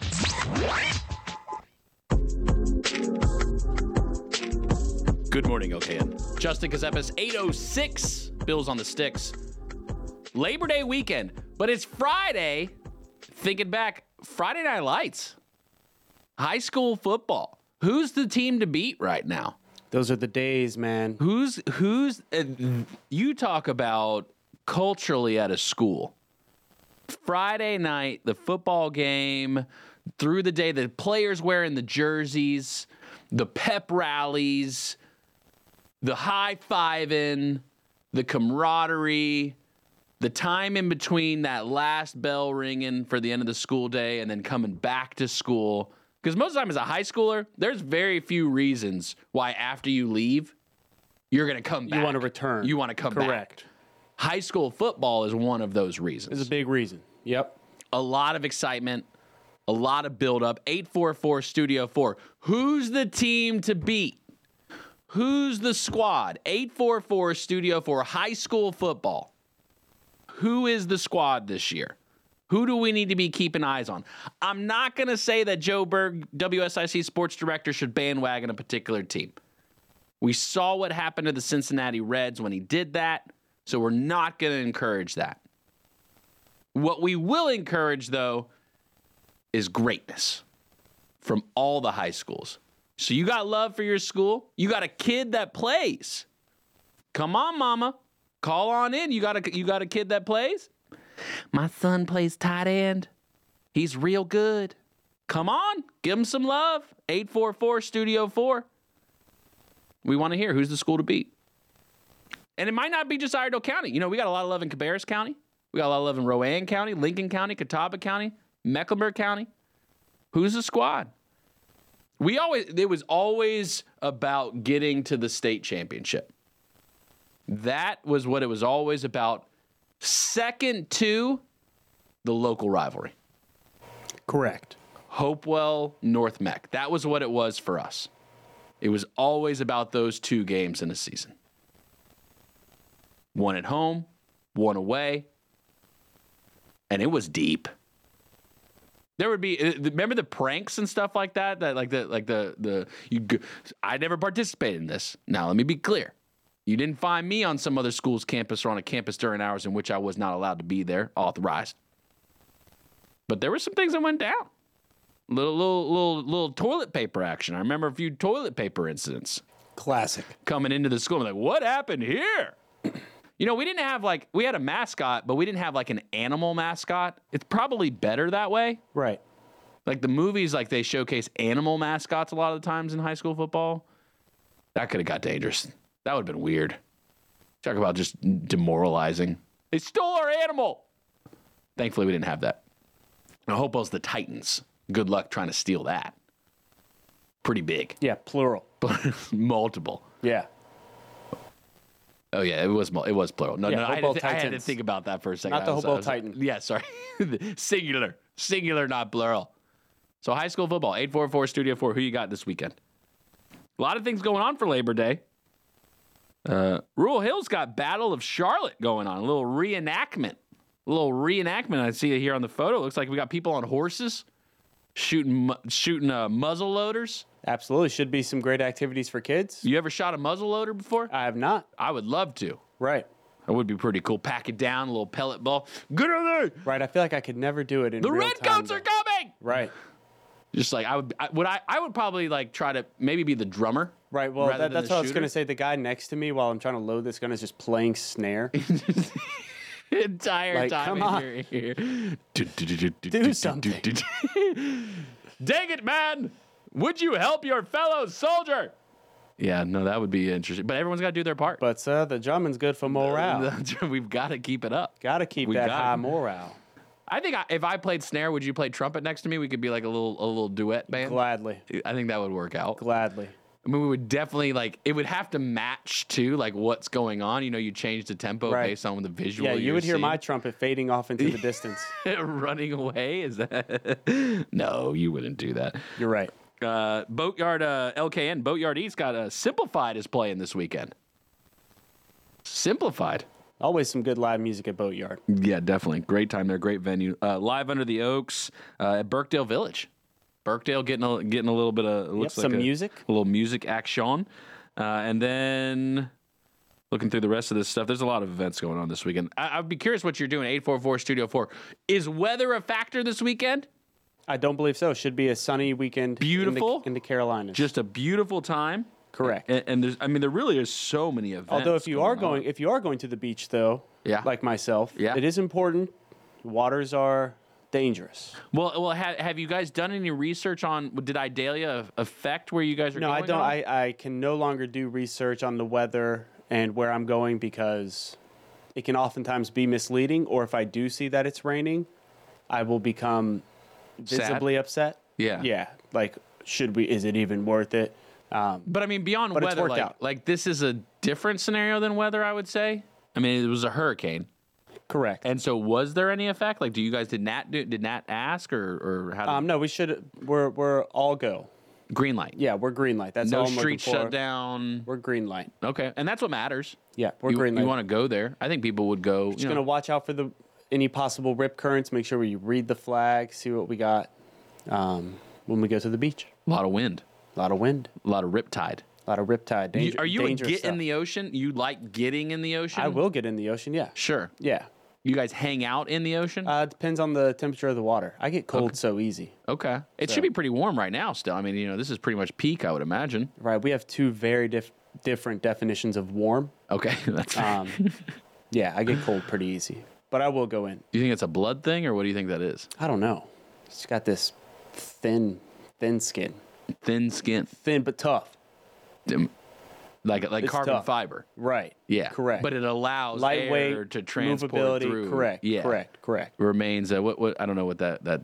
Good morning, LKN. Justin Ckezepis, 806. Bills on the sticks. Labor Day weekend, but it's Friday. Thinking back, Friday Night Lights. High school football. Who's the team to beat right now? Those are the days, man. Who's who's uh, you talk about culturally at a school. Friday night, the football game, through the day, the players wearing the jerseys, the pep rallies, the high fiving, the camaraderie, the time in between that last bell ringing for the end of the school day and then coming back to school. Because most of the time, as a high schooler, there's very few reasons why after you leave, you're going to come back. You want to return. You want to come back. Correct. High school football is one of those reasons. It's a big reason. Yep. a lot of excitement, a lot of buildup. 844 Studio 4. Who's the team to beat? Who's the squad? 844 Studio 4 high school football. Who is the squad this year? Who do we need to be keeping eyes on? I'm not going to say that Joe Berg, WSIC sports director, should bandwagon a particular team. We saw what happened to the Cincinnati Reds when he did that, so we're not going to encourage that. What we will encourage, though, is greatness from all the high schools. So you got love for your school. You got a kid that plays. Come on, mama. Call on in. You got a you got a kid that plays? My son plays tight end. He's real good. Come on, give him some love. 844 Studio 4. We want to hear who's the school to beat. And it might not be just Iredell County. You know, we got a lot of love in Cabarrus County. We got a lot of love in Rowan County, Lincoln County, Catawba County, Mecklenburg County. Who's the squad? We always it was always about getting to the state championship. That was what it was always about. Second to the local rivalry. Correct. Hopewell, North Meck. That was what it was for us. It was always about those two games in a season. One at home, one away, and it was deep. There would be uh, remember the pranks and stuff like that that like the like the the you I never participated in this. Now let me be clear. You didn't find me on some other school's campus or on a campus during hours in which I was not allowed to be there, authorized. But there were some things that went down. Little little little little toilet paper action. I remember a few toilet paper incidents Classic. coming into the school. I'm like, what happened here? You know, we didn't have like we had a mascot, but we didn't have like an animal mascot. It's probably better that way. Right. Like the movies, like they showcase animal mascots a lot of the times in high school football. That could have got dangerous. That would have been weird. Talk about just demoralizing. They stole our animal. Thankfully, we didn't have that. And Hopewell's the Titans. Good luck trying to steal that. Pretty big, Yeah. Plural. multiple. Yeah. Oh yeah, it was it was plural. No, Yeah, no, I had, to I had to think about that for a second. Not the was- I was- Titan. Yeah, sorry, singular, singular, not plural. So high school football, eight four four Studio Four. Who you got this weekend? A lot of things going on for Labor Day. Uh, Rural Hills got Battle of Charlotte going on. A little reenactment. A little reenactment. I see it here on the photo. Looks like we got people on horses shooting shooting uh, muzzle loaders. Absolutely. Should be some great activities for kids. You ever shot a muzzle loader before? I have not. I would love to. Right. That would be pretty cool. Pack it down, a little pellet ball. Get in there! Right. I feel like I could never do it in The real time, redcoats are coming. Right. Just like I would, I would I, I would probably like try to maybe be the drummer. Right. Well, that, that's what I was going to say. The guy next to me while I'm trying to load this gun is just playing snare. Entire Like, time come in on. your ear. Do something. Dang it, man! Would you help your fellow soldier? Yeah, no, that would be interesting. But everyone's got to do their part. But uh, the drumming's good for morale. We've got to keep it up. Got to keep We that gotta- high morale. I think I, if I played snare, would you play trumpet next to me? We could be like a little a little duet band. Gladly, I think that would work out. gladly. I mean, we would definitely like it would have to match too, like what's going on. You know, you change the tempo Right. based on the visual. Yeah, you would hear seeing. my trumpet fading off into the distance. running away. Is that? no, you wouldn't do that. You're right. Uh, Boatyard uh, LKN Boatyard East got uh, Simplified is playing this weekend. Simplified. Always some good live music at Boatyard. Yeah, definitely. Great time there. Great venue. Uh, live under the Oaks uh, at Birkdale Village. Birkdale getting a, getting a little bit of looks some like a, music. a little music action, uh, and then looking through the rest of this stuff. There's a lot of events going on this weekend. I, I'd be curious what you're doing. Eight four four Studio Four. Is weather a factor this weekend? I don't believe so. Should be a sunny weekend. Beautiful. in the, in the Carolinas. Just a beautiful time. Correct. And, and there's, I mean, there really is so many events. Although if you are on. going, if you are going to the beach, though, Yeah. like myself, Yeah. it is important. Waters are dangerous. well, well, ha, have you guys done any research on did Idalia affect where you guys are No, going? I don't. I, I can no longer do research on the weather and where I'm going because it can oftentimes be misleading. Or if I do see that it's raining, I will become Sad? visibly upset. Yeah. Yeah. Like, should we? Is it even worth it? Um, But I mean, beyond But weather, like, out. like this is a different scenario than weather. I would say. I mean, it was a hurricane, correct. and so was there any effect? Like, do you guys did Nat do, did Nat ask or or how? Um, no, we should. We're we're all go. green light. Yeah, we're green light. That's no all I'm looking street for. shut down. We're green light. Okay, and that's what matters. Yeah, we're you green light. you want to go there? I think people would go. Just you know, gonna watch out for the any possible rip currents. Make sure we read the flag, see what we got um, when we go to the beach. a lot of wind, A lot of wind, a lot of rip tide. a lot of rip tide. You- Danger, are you a dangerous get in the ocean? You like getting in the ocean? I will get in the ocean. Yeah, Sure. yeah. You guys hang out in the ocean? Uh, it depends on the temperature of the water. I get cold so easy. okay. It so- should be pretty warm right now. Still, I mean, you know, this is pretty much peak. I would imagine. Right. We have two very diff- different definitions of warm. Okay, that's. Um, yeah, I get cold pretty easy, but I will go in. Do you think it's a blood thing, or what do you think that is? I don't know. It's got this thin, thin skin, Thin skin, thin but tough. Like like It's carbon tough. fiber. Right. Yeah, Correct. But it allows lightweight air to transport movability. through. Correct. Yeah, Correct. Correct. Remains uh, what what I don't know what that that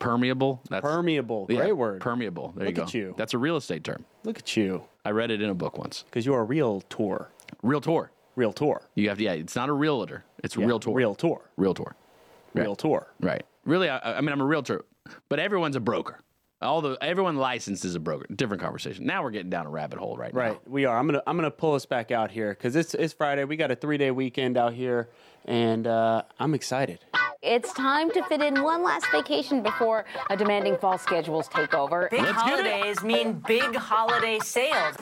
permeable. That's Permeable. yeah, Great word. Permeable. There you Look go. at you. That's a real estate term. Look at you, I read it in a book once. because you're a real tour. Real tour. Real tour. You have to. Yeah, it's not a realtor. It's a Yeah, real tour. Real tour. Real tour. Real tour. Right. Really, I, I mean, I'm a realtor, but everyone's a broker. All the everyone licensed is a broker. Different conversation. Now we're getting down a rabbit hole right, Right. now. We are. I'm gonna I'm gonna pull us back out here because it's it's Friday. We got a three day weekend out here, and uh, I'm excited. It's time to fit in one last vacation before a demanding fall schedules take over. Big holidays mean big holiday sales.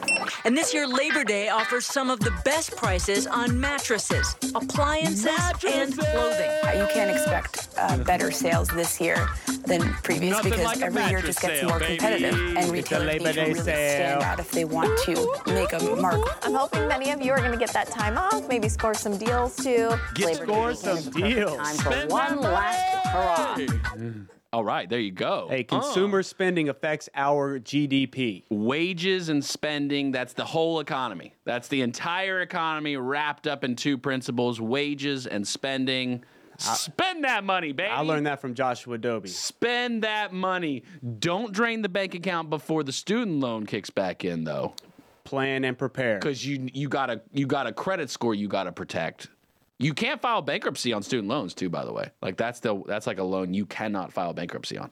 And this year, Labor Day offers some of the best prices on mattresses, appliances, and clothing. You can't expect uh, better sales this year than previous Nothing because like every year just gets sale, more baby. competitive, and retailers need to Day really stand out if they want to make a mark. I'm hoping many of you are going to get that time off, maybe score some deals too. Get Score weekend some is the perfect deals. Time for one last hurrah. All right, there you go. Hey, uh-huh. consumer spending affects our GDP. wages and spending that's the whole economy that's the entire economy wrapped up in two principles wages and spending spend that money baby I learned that from Joshua Doby. spend that money don't drain the bank account before the student loan kicks back in though Plan and prepare. because you you got a you got a credit score you got to protect you can't file bankruptcy on student loans too by the way like that's the that's like a loan you cannot file bankruptcy on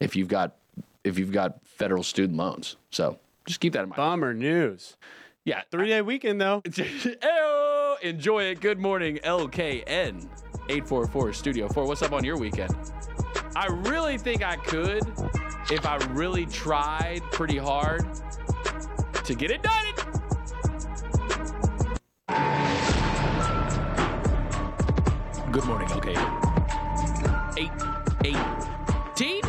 if you've got if you've got federal student loans so just keep that in mind Bummer news. yeah Three day weekend though. Enjoy it. Good morning, LKN. 844 Studio 4. What's up on your weekend? I really think I could if I really tried pretty hard to get it done. Good morning, LKN. 818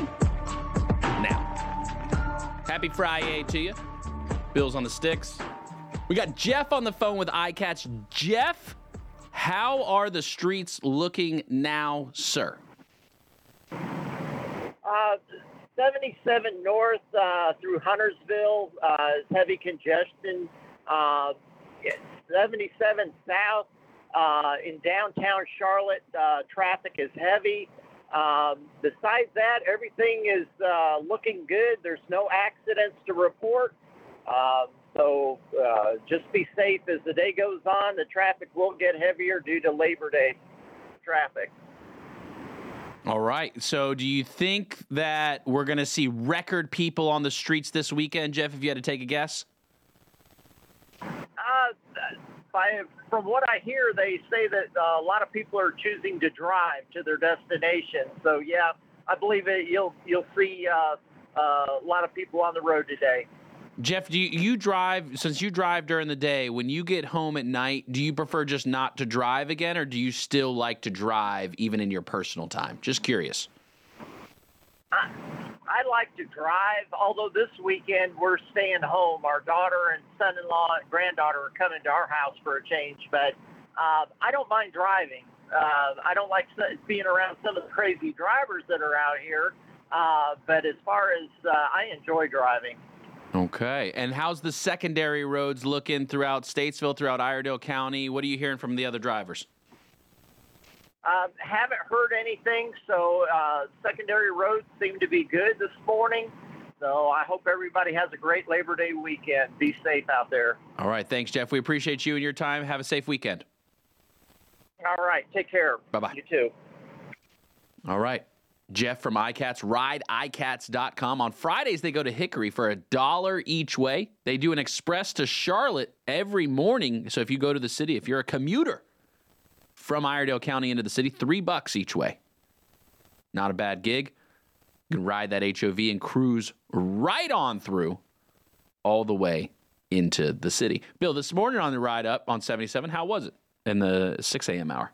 now. Happy Friday to you. Bills on the sticks. We got Jeff on the phone with iCats. Jeff, how are the streets looking now, sir? Uh, 77 north uh, through Huntersville uh, is heavy congestion. Uh, 77 south uh, in downtown Charlotte, uh, traffic is heavy. Um, besides that, everything is uh, looking good. There's no accidents to report. Um, so uh, just be safe as the day goes on. The traffic will get heavier due to Labor Day traffic. All right. So, do you think that we're going to see record people on the streets this weekend, Jeff? If you had to take a guess. Uh, from what I hear, they say that uh, a lot of people are choosing to drive to their destination. So yeah, I believe it. You'll you'll see uh, uh, a lot of people on the road today. Jeff, do you, you drive since you drive during the day? When you get home at night, do you prefer just not to drive again, or do you still like to drive even in your personal time? Just curious. I, I like to drive, although this weekend we're staying home. Our daughter and son-in-law and granddaughter are coming to our house for a change, but uh, I don't mind driving. Uh, I don't like being around some of the crazy drivers that are out here, uh, but as far as uh, I enjoy driving. Okay. And how's the secondary roads looking throughout Statesville, throughout Iredell County? What are you hearing from the other drivers? Um, haven't heard anything, so uh, secondary roads seem to be good this morning. So I hope everybody has a great Labor Day weekend. Be safe out there. All right. Thanks, Jeff. We appreciate you and your time. Have a safe weekend. All right, take care. Bye bye. You too. All right. Jeff from iCats, rideicats.com. On Fridays, they go to Hickory for a dollar each way. They do an express to Charlotte every morning. So if you go to the city, if you're a commuter from Iredell County into the city, three bucks each way. Not a bad gig. You can ride that HOV and cruise right on through all the way into the city. Bill, this morning on the ride up on 77, how was it in the 6 a.m. hour?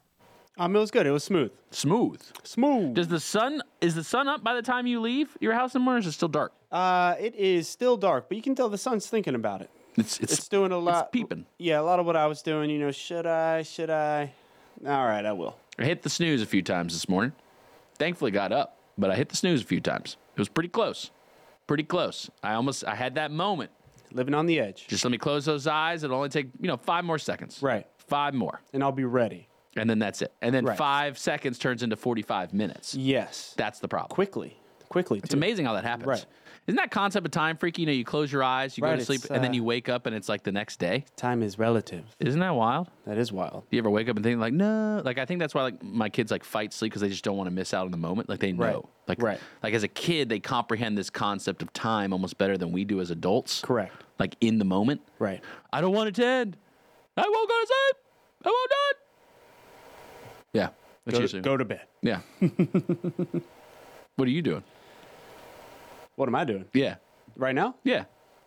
Um, it was good. It was smooth. Smooth. Smooth. Does the sun is the sun up by the time you leave your house in the morning? Or is it still dark? Uh, it is still dark, but you can tell the sun's thinking about it. It's it's, doing a lot. peeping. Yeah, a lot of what I was doing. You know, should I? Should I? All right, I will. I hit the snooze a few times this morning. Thankfully, got up, but I hit the snooze a few times. It was pretty close, pretty close. I almost I had that moment. Living on the edge. Just let me close those eyes. It'll only take you know five more seconds. Right. Five more, and I'll be ready. and then that's it. And then Right. five seconds turns into forty-five minutes. Yes. That's the problem. Quickly. Quickly. It's amazing how that happens. Right. Isn't that concept of time freaky? You know, you close your eyes, you Right, go to sleep, it's, and then uh, you wake up, and it's like the next day. Time is relative. Isn't that wild? That is wild. Do you ever wake up and think like, no? Like I think that's why like my kids like fight sleep because they just don't want to miss out on the moment. Like they know. Right. Like Right. Like as a kid, they comprehend this concept of time almost better than we do as adults. Correct. Like in the moment. Right. I don't want it to end. I won't go to sleep. I won't do it. Yeah. Go to, go to bed. Yeah. what are you doing? What am I doing Yeah. right now? Yeah.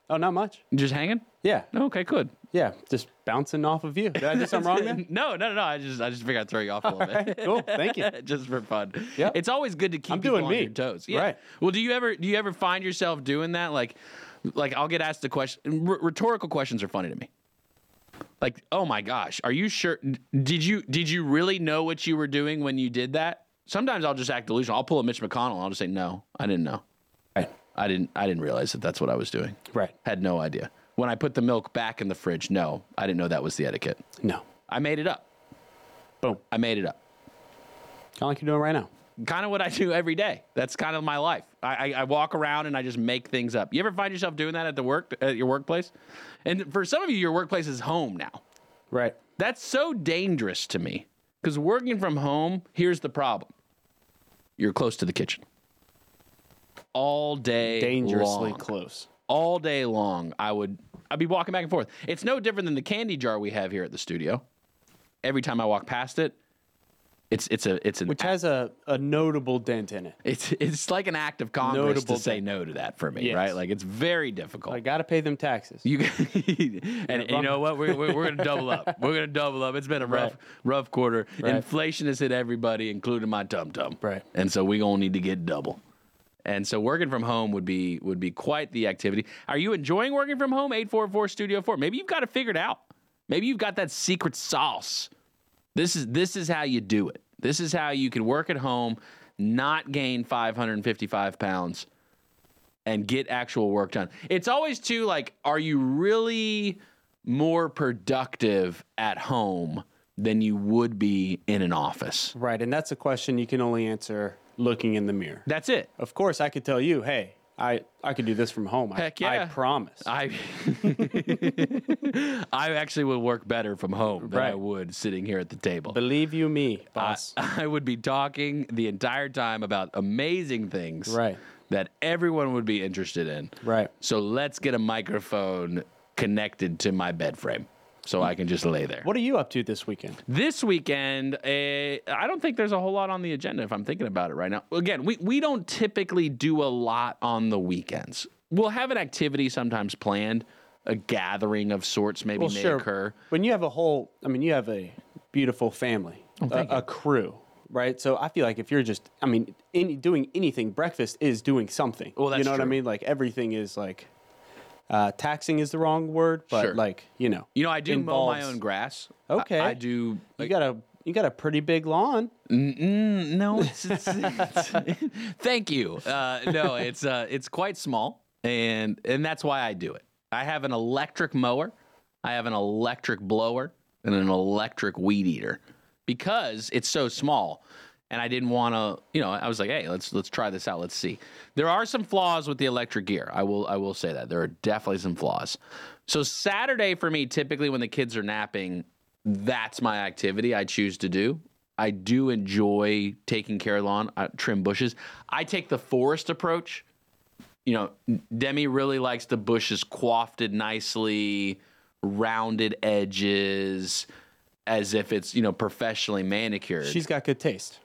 Oh, not much. Just hanging. Yeah. Okay. Good. Yeah. Just bouncing off of you. Did I do something wrong there? no, no, no, no. I just, I just figured I'd throw you off a little bit. Cool. Thank you. just for fun. Yeah. It's always good to keep I'm people doing on me. your toes. Yeah. Right. Well, do you ever, do you ever find yourself doing that? Like, like I'll get asked the question. R- rhetorical questions are funny to me. Like, oh my gosh, are you sure? Did you, did you really know what you were doing when you did that? Sometimes I'll just act delusional. I'll pull a Mitch McConnell. and I'll just say, no, I didn't know. Right. I didn't, I didn't realize that that's what I was doing. Right. Had no idea. When I put the milk back in the fridge, no, I didn't know that was the etiquette. No. I made it up. Boom. I made it up. Kind of like you're doing right now. Kind of what I do every day. That's kind of my life. I, I, I walk around and I just make things up. You ever find yourself doing that at the work at your workplace? And for some of you, your workplace is home now. Right. That's so dangerous to me because working from home. Here's the problem: you're close to the kitchen all day, Dangerously long. close. all day long. I would I'd be walking back and forth. It's no different than the candy jar we have here at the studio. Every time I walk past it, it's it's a it's an Which has a, a notable dent in it. it's it's like an act of Congress Notable to say dent. no to that for me, Yes. right? Like it's very difficult. I got to pay them taxes. You and you know what? We're, we're, we're going to double up. We're going to double up. It's been a rough, Right. rough quarter. Right. Inflation has hit everybody, including my tum tum. Right. And so we gonna need to get double. And so working from home would be would be quite the activity. Are you enjoying working from home? Eight four four Studio Four. Maybe you've got it figured out. Maybe you've got that secret sauce. This is this is how you do it. This is how you can work at home, not gain 555 pounds, and get actual work done. It's always too like, are you really more productive at home than you would be in an office? Right, and that's a question you can only answer looking in the mirror. That's it. Of course, I could tell you, hey, I, I could do this from home. I- Heck yeah. I promise. I I actually would work better from home than I would sitting here at the table. Believe you me, I, boss. I would be talking the entire time about amazing things Right. that everyone would be interested in. Right. So let's get a microphone connected to my bed frame so I can just lay there. What are you up to this weekend? This weekend, uh, I don't think there's a whole lot on the agenda if I'm thinking about it right now. Again, we, we don't typically do a lot on the weekends. We'll have an activity sometimes planned, a gathering of sorts maybe well, may sure. occur. When you have a whole, I mean, you have a beautiful family, Oh, a, a crew, right? So I feel like if you're just, I mean, any, doing anything, breakfast is doing something. Well, that's you know what I mean? Like everything is like, uh, taxing is the wrong word, but Sure. like you know, You know, I do mow my own grass. Okay. I, do. You got a you got a pretty big lawn. Mm, no, it's, it's, it's thank you. Uh, no, it's uh, it's quite small, and and that's why I do it. I have an electric mower, I have an electric blower, and an electric weed eater because it's so small. And I didn't want to, you know, I was like, hey, let's let's try this out. Let's see. There are some flaws with the electric gear. I will I will say that there are definitely some flaws. So Saturday for me, typically when the kids are napping, that's my activity I choose to do. I do enjoy taking care of lawn, I trim bushes. I take the forest approach. You know, Demi really likes the bushes coiffed nicely, rounded edges, as if it's, you know, professionally manicured. She's got good taste.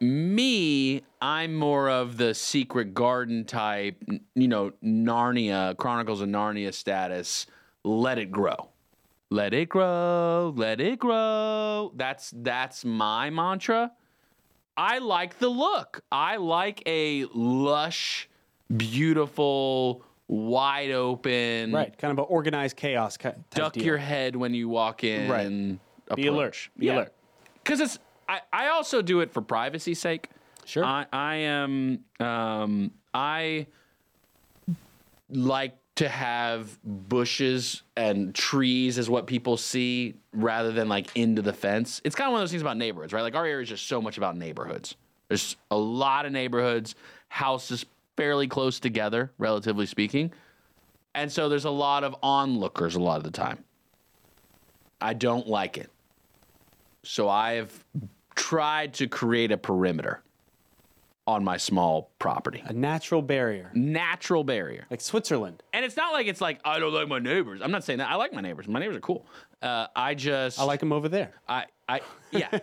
Me, I'm more of the secret garden type, you know, Narnia, Chronicles of Narnia status. Let it grow. Let it grow, let it grow. That's that's my mantra. I like the look. I like a lush, beautiful, wide open. Right, kind of an organized chaos. Duck deal. your head when you walk in. Right. and Be alert. Be alert. Because it's. I, I also do it for privacy's sake. Sure. I, I am. Um, I like to have bushes and trees as what people see rather than like into the fence. It's kind of one of those things about neighborhoods, right? Like our area is just so much about neighborhoods. There's a lot of neighborhoods, houses fairly close together, relatively speaking. And so there's a lot of onlookers a lot of the time. I don't like it. So I've tried to create a perimeter on my small property. A natural barrier. Natural barrier. Like Switzerland. And it's not like it's like I don't like my neighbors. I'm not saying that. I like my neighbors. My neighbors are cool. Uh, I just I like them over there. I I yeah.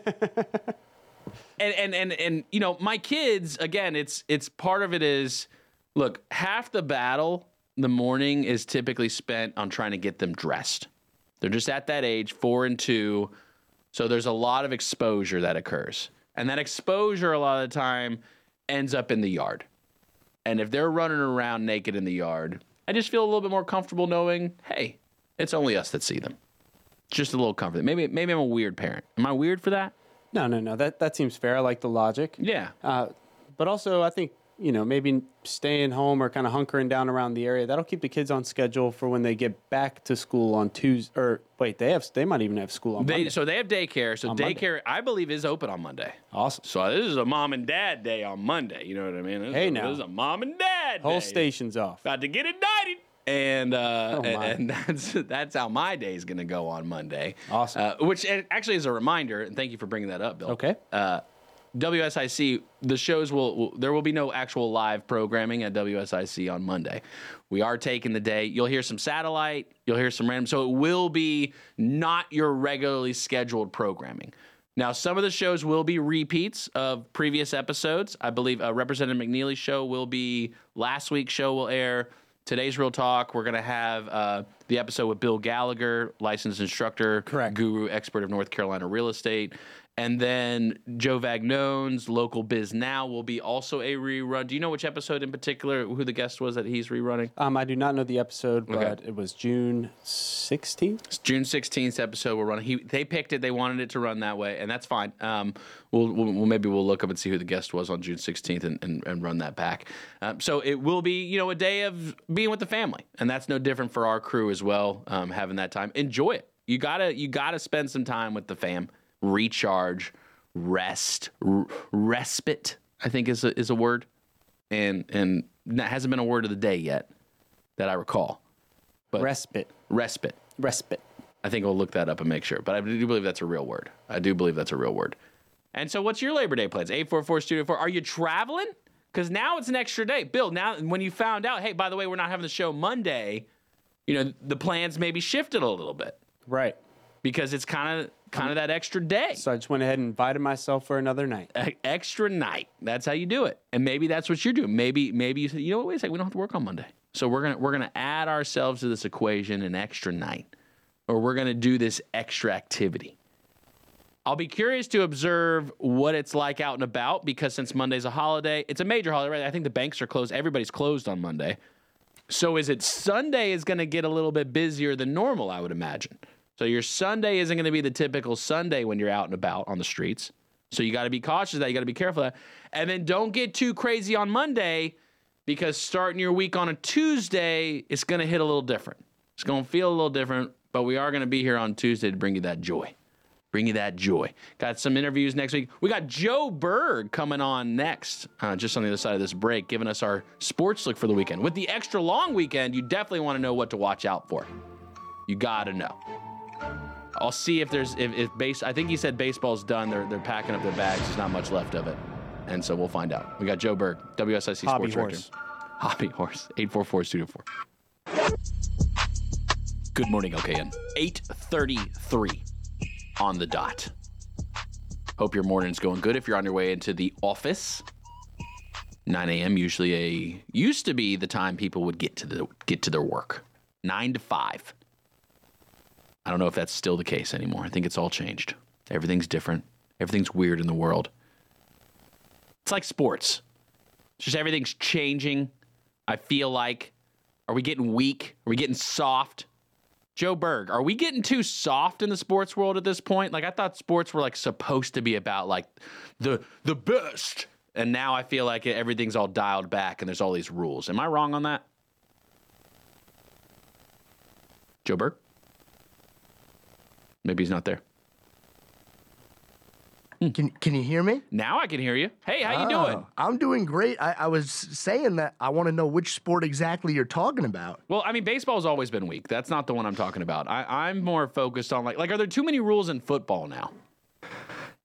and and and and you know, my kids again, it's it's part of it is look, half the battle the morning is typically spent on trying to get them dressed. They're just at that age, 4 and 2. So there's a lot of exposure that occurs. And that exposure a lot of the time ends up in the yard. And if they're running around naked in the yard, I just feel a little bit more comfortable knowing, hey, it's only us that see them. Just a little comfort. Maybe maybe I'm a weird parent. Am I weird for that? No, no, no. That that seems fair. I like the logic. Yeah. Uh, but also, I think you know maybe staying home or kind of hunkering down around the area that'll keep the kids on schedule for when they get back to school on Tuesday. Or wait, they have they might even have school on They, Monday. so they have daycare. So On Monday. daycare, I believe, is open on Monday. Awesome. So this is a mom and dad day on Monday. You know what I mean? This Hey, is, now. this is a mom and dad Whole day. station's off. About to get indicted. And uh, Oh, and, that's that's how my day is going to go on Monday. Awesome. Uh, which actually is a reminder, and thank you for bringing that up, Bill. Okay. Uh, WSIC, the shows will, will there will be no actual live programming at WSIC on Monday. We are taking the day. You'll hear some satellite. You'll hear some random. So it will be not your regularly scheduled programming. Now, some of the shows will be repeats of previous episodes. I believe uh, Representative McNeely's show will be last week's show will air. Today's Real Talk, we're going to have uh, the episode with Bill Gallagher, licensed instructor, Correct. guru, expert of North Carolina real estate. And then Joe Vagnone's Local Biz Now will be also a rerun. Do you know which episode in particular, who the guest was that he's rerunning? Um, I do not know the episode, Okay. but it was June 16th. It's June 16th episode we're running. He they picked it. They wanted it to run that way, and that's fine. Um, we'll, we'll, we'll maybe we'll look up and see who the guest was on June 16th and, and, and run that back. Um, so it will be you know a day of being with the family, and that's no different for our crew as well. Um, having that time, enjoy it. You gotta you gotta spend some time with the fam, recharge, rest, r- respite. I think is a, is a word, and and that hasn't been a word of the day yet that I recall. But respite, respite, respite. I think we'll look that up and make sure. But I do believe that's a real word. I do believe that's a real word. And so, what's your Labor Day plans? Eight four four Studio Four. Are you traveling? Because now it's an extra day. Bill, now when you found out, hey, by the way, we're not having the show Monday. You know the plans maybe shifted a little bit, right? Because it's kind of kind of that extra day. So I just went ahead and invited myself for another night. E- extra night. That's how you do it. And maybe that's what you're doing. Maybe maybe you say, you know what? Wait a second. We don't have to work on Monday. So we're gonna we're gonna add ourselves to this equation an extra night, or we're gonna do this extra activity. I'll be curious to observe what it's like out and about because since Monday's a holiday, it's a major holiday, right? I think the banks are closed. Everybody's closed on Monday. So is it Sunday is going to get a little bit busier than normal, I would imagine. So your Sunday isn't going to be the typical Sunday when you're out and about on the streets. So you got to be cautious that. You got to be careful that. And then don't get too crazy on Monday because starting your week on a Tuesday, it's going to hit a little different. It's going to feel a little different, but we are going to be here on Tuesday to bring you that joy. Bring you that joy. Got some interviews next week. We got Joe Berg coming on next, uh, just on the other side of this break, giving us our sports look for the weekend. With the extra long weekend, you definitely want to know what to watch out for. You got to know. I'll see if there's if, if base. I think he said baseball's done. They're they're packing up their bags. There's not much left of it, and so we'll find out. We got Joe Berg, WSIC Hobby Sports horse. Director. Hobby horse. Eight four four studio four. Good morning, LKN. Eight thirty three on the dot. Hope your morning's going good. If you're on your way into the office, 9 a.m. usually a used to be the time people would get to the get to their work. Nine to five. I don't know if that's still the case anymore. I think it's all changed. Everything's different. Everything's weird in the world. It's like sports. It's just everything's changing. I feel like. Are we getting weak? Are we getting soft? Joe Berg, are we getting too soft in the sports world at this point? Like I thought sports were like supposed to be about like the the best. And now I feel like everything's all dialed back and there's all these rules. Am I wrong on that? Joe Berg? Maybe he's not there. Can Can you hear me? Now I can hear you. Hey, how you doing? Oh, I'm doing great. I, I was saying that I want to know which sport exactly you're talking about. Well, I mean, baseball's always been weak. That's not the one I'm talking about. I, I'm more focused on like, like, are there too many rules in football now?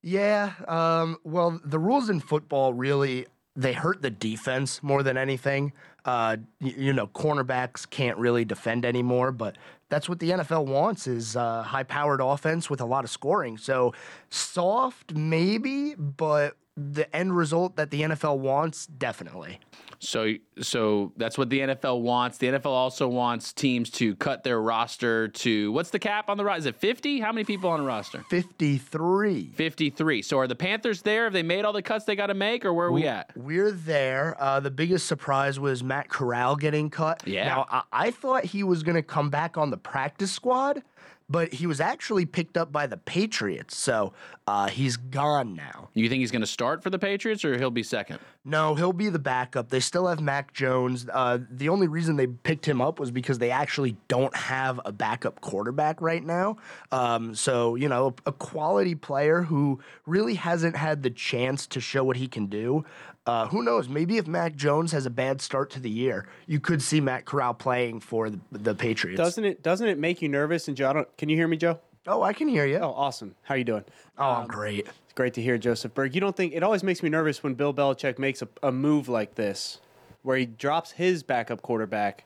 Yeah. Um, well, the rules in football really they hurt the defense more than anything. Uh, you know, cornerbacks can't really defend anymore, but that's what the NFL wants is uh, high-powered offense with a lot of scoring. So soft, maybe, but the end result that the NFL wants, definitely. So, so that's what the NFL wants. The NFL also wants teams to cut their roster to what's the cap on the roster? Is it 50? How many people on a roster? 53. 53. So are the Panthers there? Have they made all the cuts they got to make, or where are we at? We're there. Uh, the biggest surprise was Matt Corral getting cut. Yeah. Now, I, I thought he was going to come back on the practice squad, but he was actually picked up by the Patriots. So uh, he's gone now. You think he's going to start for the Patriots, or he'll be second? No, he'll be the backup. They still have Mac Jones. Uh, the only reason they picked him up was because they actually don't have a backup quarterback right now. Um, so, you know, a quality player who really hasn't had the chance to show what he can do. Uh, who knows? Maybe if Mac Jones has a bad start to the year, you could see Matt Corral playing for the, the Patriots. Doesn't it doesn't it make you nervous? And Joe, can you hear me, Joe? Oh, I can hear you. Oh, awesome. How are you doing? Oh, I'm great. It's great to hear, Joseph Berg. You don't think it always makes me nervous when Bill Belichick makes a, a move like this, where he drops his backup quarterback,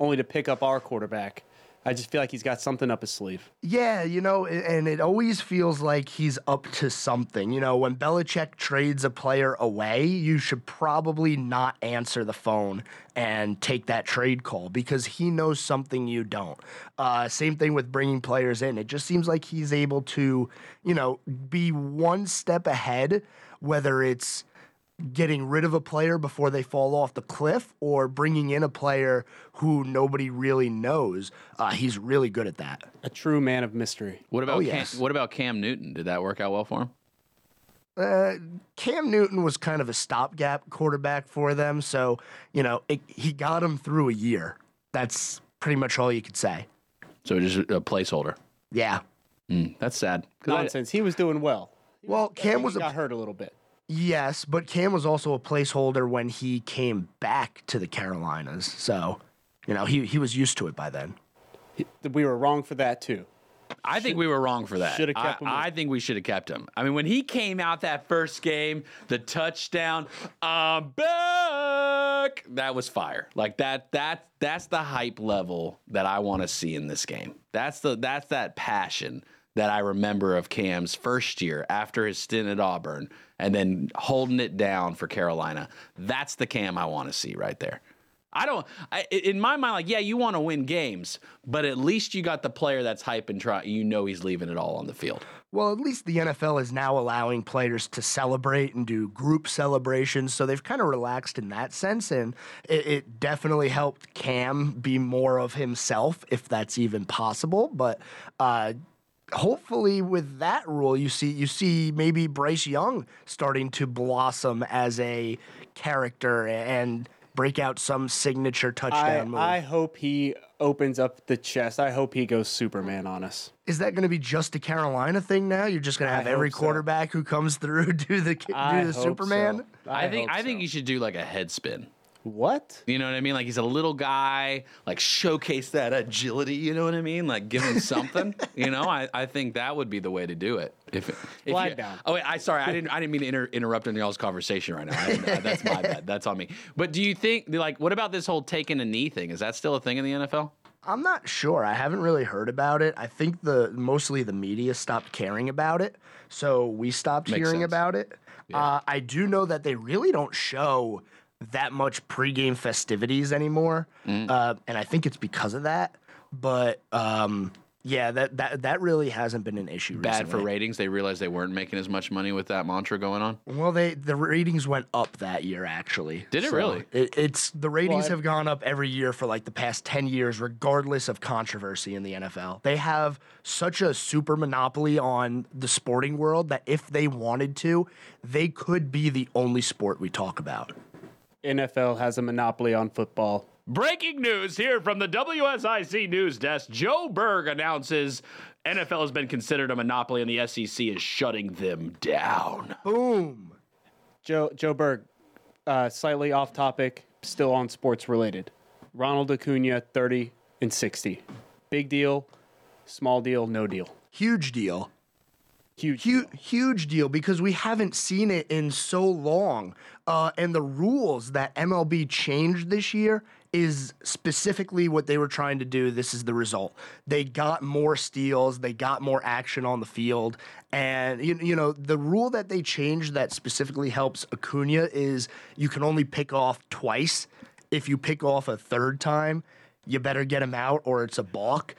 only to pick up our quarterback. I just feel like he's got something up his sleeve. Yeah, you know, and it always feels like he's up to something. You know, when Belichick trades a player away, you should probably not answer the phone and take that trade call because he knows something you don't. Uh, same thing with bringing players in. It just seems like he's able to, you know, be one step ahead, whether it's getting rid of a player before they fall off the cliff or bringing in a player who nobody really knows. Uh, he's really good at that. A true man of mystery. What about Oh, Cam, what about Cam Newton? Did that work out well for him? Uh, Cam Newton was kind of a stopgap quarterback for them, so you know it, he got him through a year. That's pretty much all you could say. So just a placeholder. Yeah. Mm, that's sad. 'Cause I- Nonsense. He was doing well. Well, I Cam was he a got hurt a little bit. Yes, but Cam was also a placeholder when he came back to the Carolinas, so you know he he was used to it by then. We were wrong for that too. I think we were wrong for that. Shoulda kept I, him. I think we should have kept him. I mean, when he came out that first game, the touchdown, I'm back. That was fire. Like that. That that's the hype level that I want to see in this game. That's the that's that passion that I remember of Cam's first year after his stint at Auburn, and then holding it down for Carolina. That's the Cam I want to see right there. I don't. I, in my mind, like, yeah, you want to win games, but at least you got the player that's hype and try. You know, he's leaving it all on the field. Well, at least the NFL is now allowing players to celebrate and do group celebrations, so they've kind of relaxed in that sense, and it, it definitely helped Cam be more of himself, if that's even possible. But uh, hopefully, with that rule, you see you see maybe Bryce Young starting to blossom as a character and break out some signature I, touchdown move. I hope he opens up the chest. I hope he goes Superman on us. Is that going to be just a Carolina thing now? You're just going to I have every hope so. quarterback who comes through do the I do the Superman? so. I, think. hope I think so. you should do like a head spin. What? You know what I mean? Like he's a little guy. Like showcase that agility. You know what I mean? Like give him something. you know, I, I think that would be the way to do it. If, if Glide you- down. Oh wait, I sorry, I didn't I didn't mean to inter- interrupt in y'all's conversation right now. I uh, that's my bad. That's on me. But do you think like what about this whole taking a knee thing? Is that still a thing in the NFL? I'm not sure. I haven't really heard about it. I think the mostly the media stopped caring about it, so we stopped Makes hearing sense. about it. Uh, I do know that they really don't show that much pregame festivities anymore, Mm. uh, and I think it's because of that. But um, yeah, that that that really hasn't been an issue. Bad for ratings. They realized they weren't making as much money with that mantra going on. Well, they the ratings went up that year actually. Did it So really? It, it's the ratings Well, have gone up every year for like the past ten years, regardless of controversy in the NFL. They have such a super monopoly on the sporting world that if they wanted to, they could be the only sport we talk about. NFL has a monopoly on football. Breaking news here from the WSIC news desk. Joe Berg announces NFL has been considered a monopoly and the SEC is shutting them down. Boom. Joe Joe Berg, uh, slightly off topic, still on sports related. Ronald Acuna, thirty and sixty. Big deal, small deal, no deal. Huge deal. Huge. Huge, huge deal because we haven't seen it in so long. Uh, and the rules that MLB changed this year is specifically what they were trying to do. This is the result. They got more steals, they got more action on the field. And, you, you know, the rule that they changed that specifically helps Acuna is you can only pick off twice. If you pick off a third time, you better get him out or it's a balk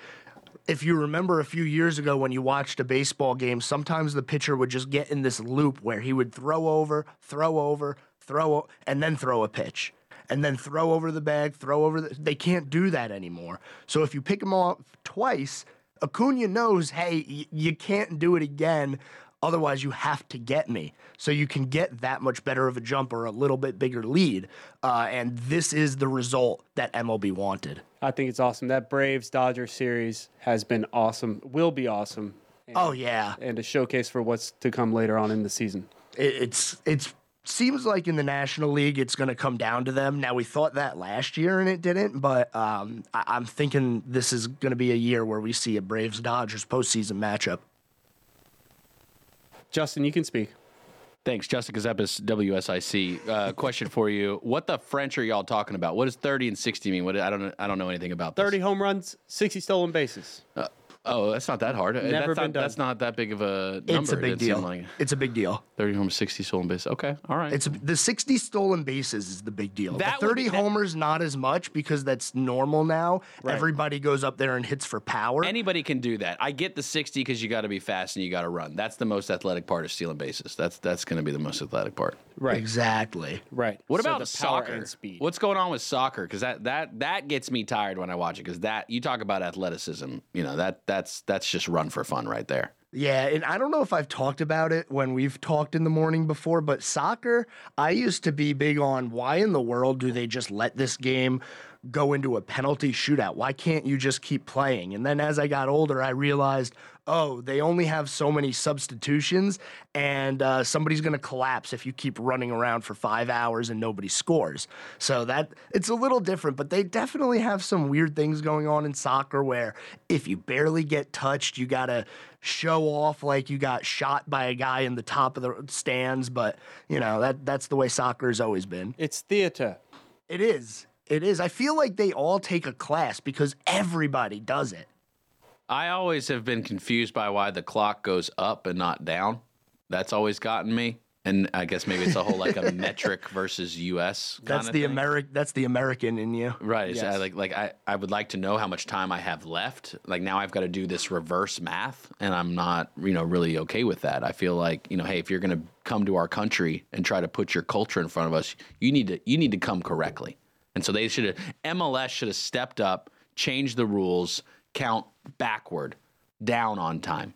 if you remember a few years ago when you watched a baseball game, sometimes the pitcher would just get in this loop where he would throw over, throw over, throw, and then throw a pitch. And then throw over the bag, throw over the. They can't do that anymore. So if you pick them off twice, Acuna knows, hey, y- you can't do it again. Otherwise, you have to get me. So you can get that much better of a jump or a little bit bigger lead. Uh, and this is the result that MLB wanted. I think it's awesome. That Braves Dodgers series has been awesome. Will be awesome. And, Oh, yeah. and a showcase for what's to come later on in the season. it, it's it's seems like in the National League it's going to come down to them. Now we thought that last year and it didn't, but um, I, I'm thinking this is going to be a year where we see a Braves Dodgers postseason matchup. Justin, you can speak. Thanks, Justin Ckezepis, WSIC. Uh, question for you: What the French are y'all talking about? What does thirty and sixty mean? What I don't I don't know anything about this. 30 home runs, 60 stolen bases. Uh, oh, that's not that hard. Never that's been not, done. That's not that big of a number. It's a big It deal. Like It's a big deal. thirty homers, sixty stolen bases. Okay, all right. It's the 60 stolen bases is the big deal. That the 30 be- that- homers not as much because that's normal now. Right. Everybody goes up there and hits for power. Anybody can do that. I get the 60 because you got to be fast and you got to run. That's the most athletic part of stealing bases. That's that's going to be the most athletic part. Right. Exactly. Right. What So about the power soccer? and speed. What's going on with soccer? Because that that that gets me tired when I watch it. Because that you talk about athleticism, you know that that's that's just run for fun right there. Yeah, and I don't know if I've talked about it when we've talked in the morning before, but soccer, I used to be big on why in the world do they just let this game go into a penalty shootout? Why can't you just keep playing? And then as I got older, I realized, oh, they only have so many substitutions, and uh, somebody's going to collapse if you keep running around for five hours and nobody scores. So that it's a little different, but they definitely have some weird things going on in soccer where if you barely get touched, you got to show off like you got shot by a guy in the top of the stands. But you know that that's the way soccer has always been. It's theater. It is. It is. I feel like they all take a class because everybody does it. I always have been confused by why the clock goes up and not down. That's always gotten me. And I guess maybe it's a whole like a metric versus US. That's the. American. That's the American in you. Right. Uh, yes. I, like like I, I would like to know how much time I have left. Like now I've got to do this reverse math and I'm not, you know, really okay with that. I feel like, you know, hey, if you're going to come to our country and try to put your culture in front of us, you need to you need to come correctly. And so they should have MLS should have stepped up, changed the rules, count backward, down on time.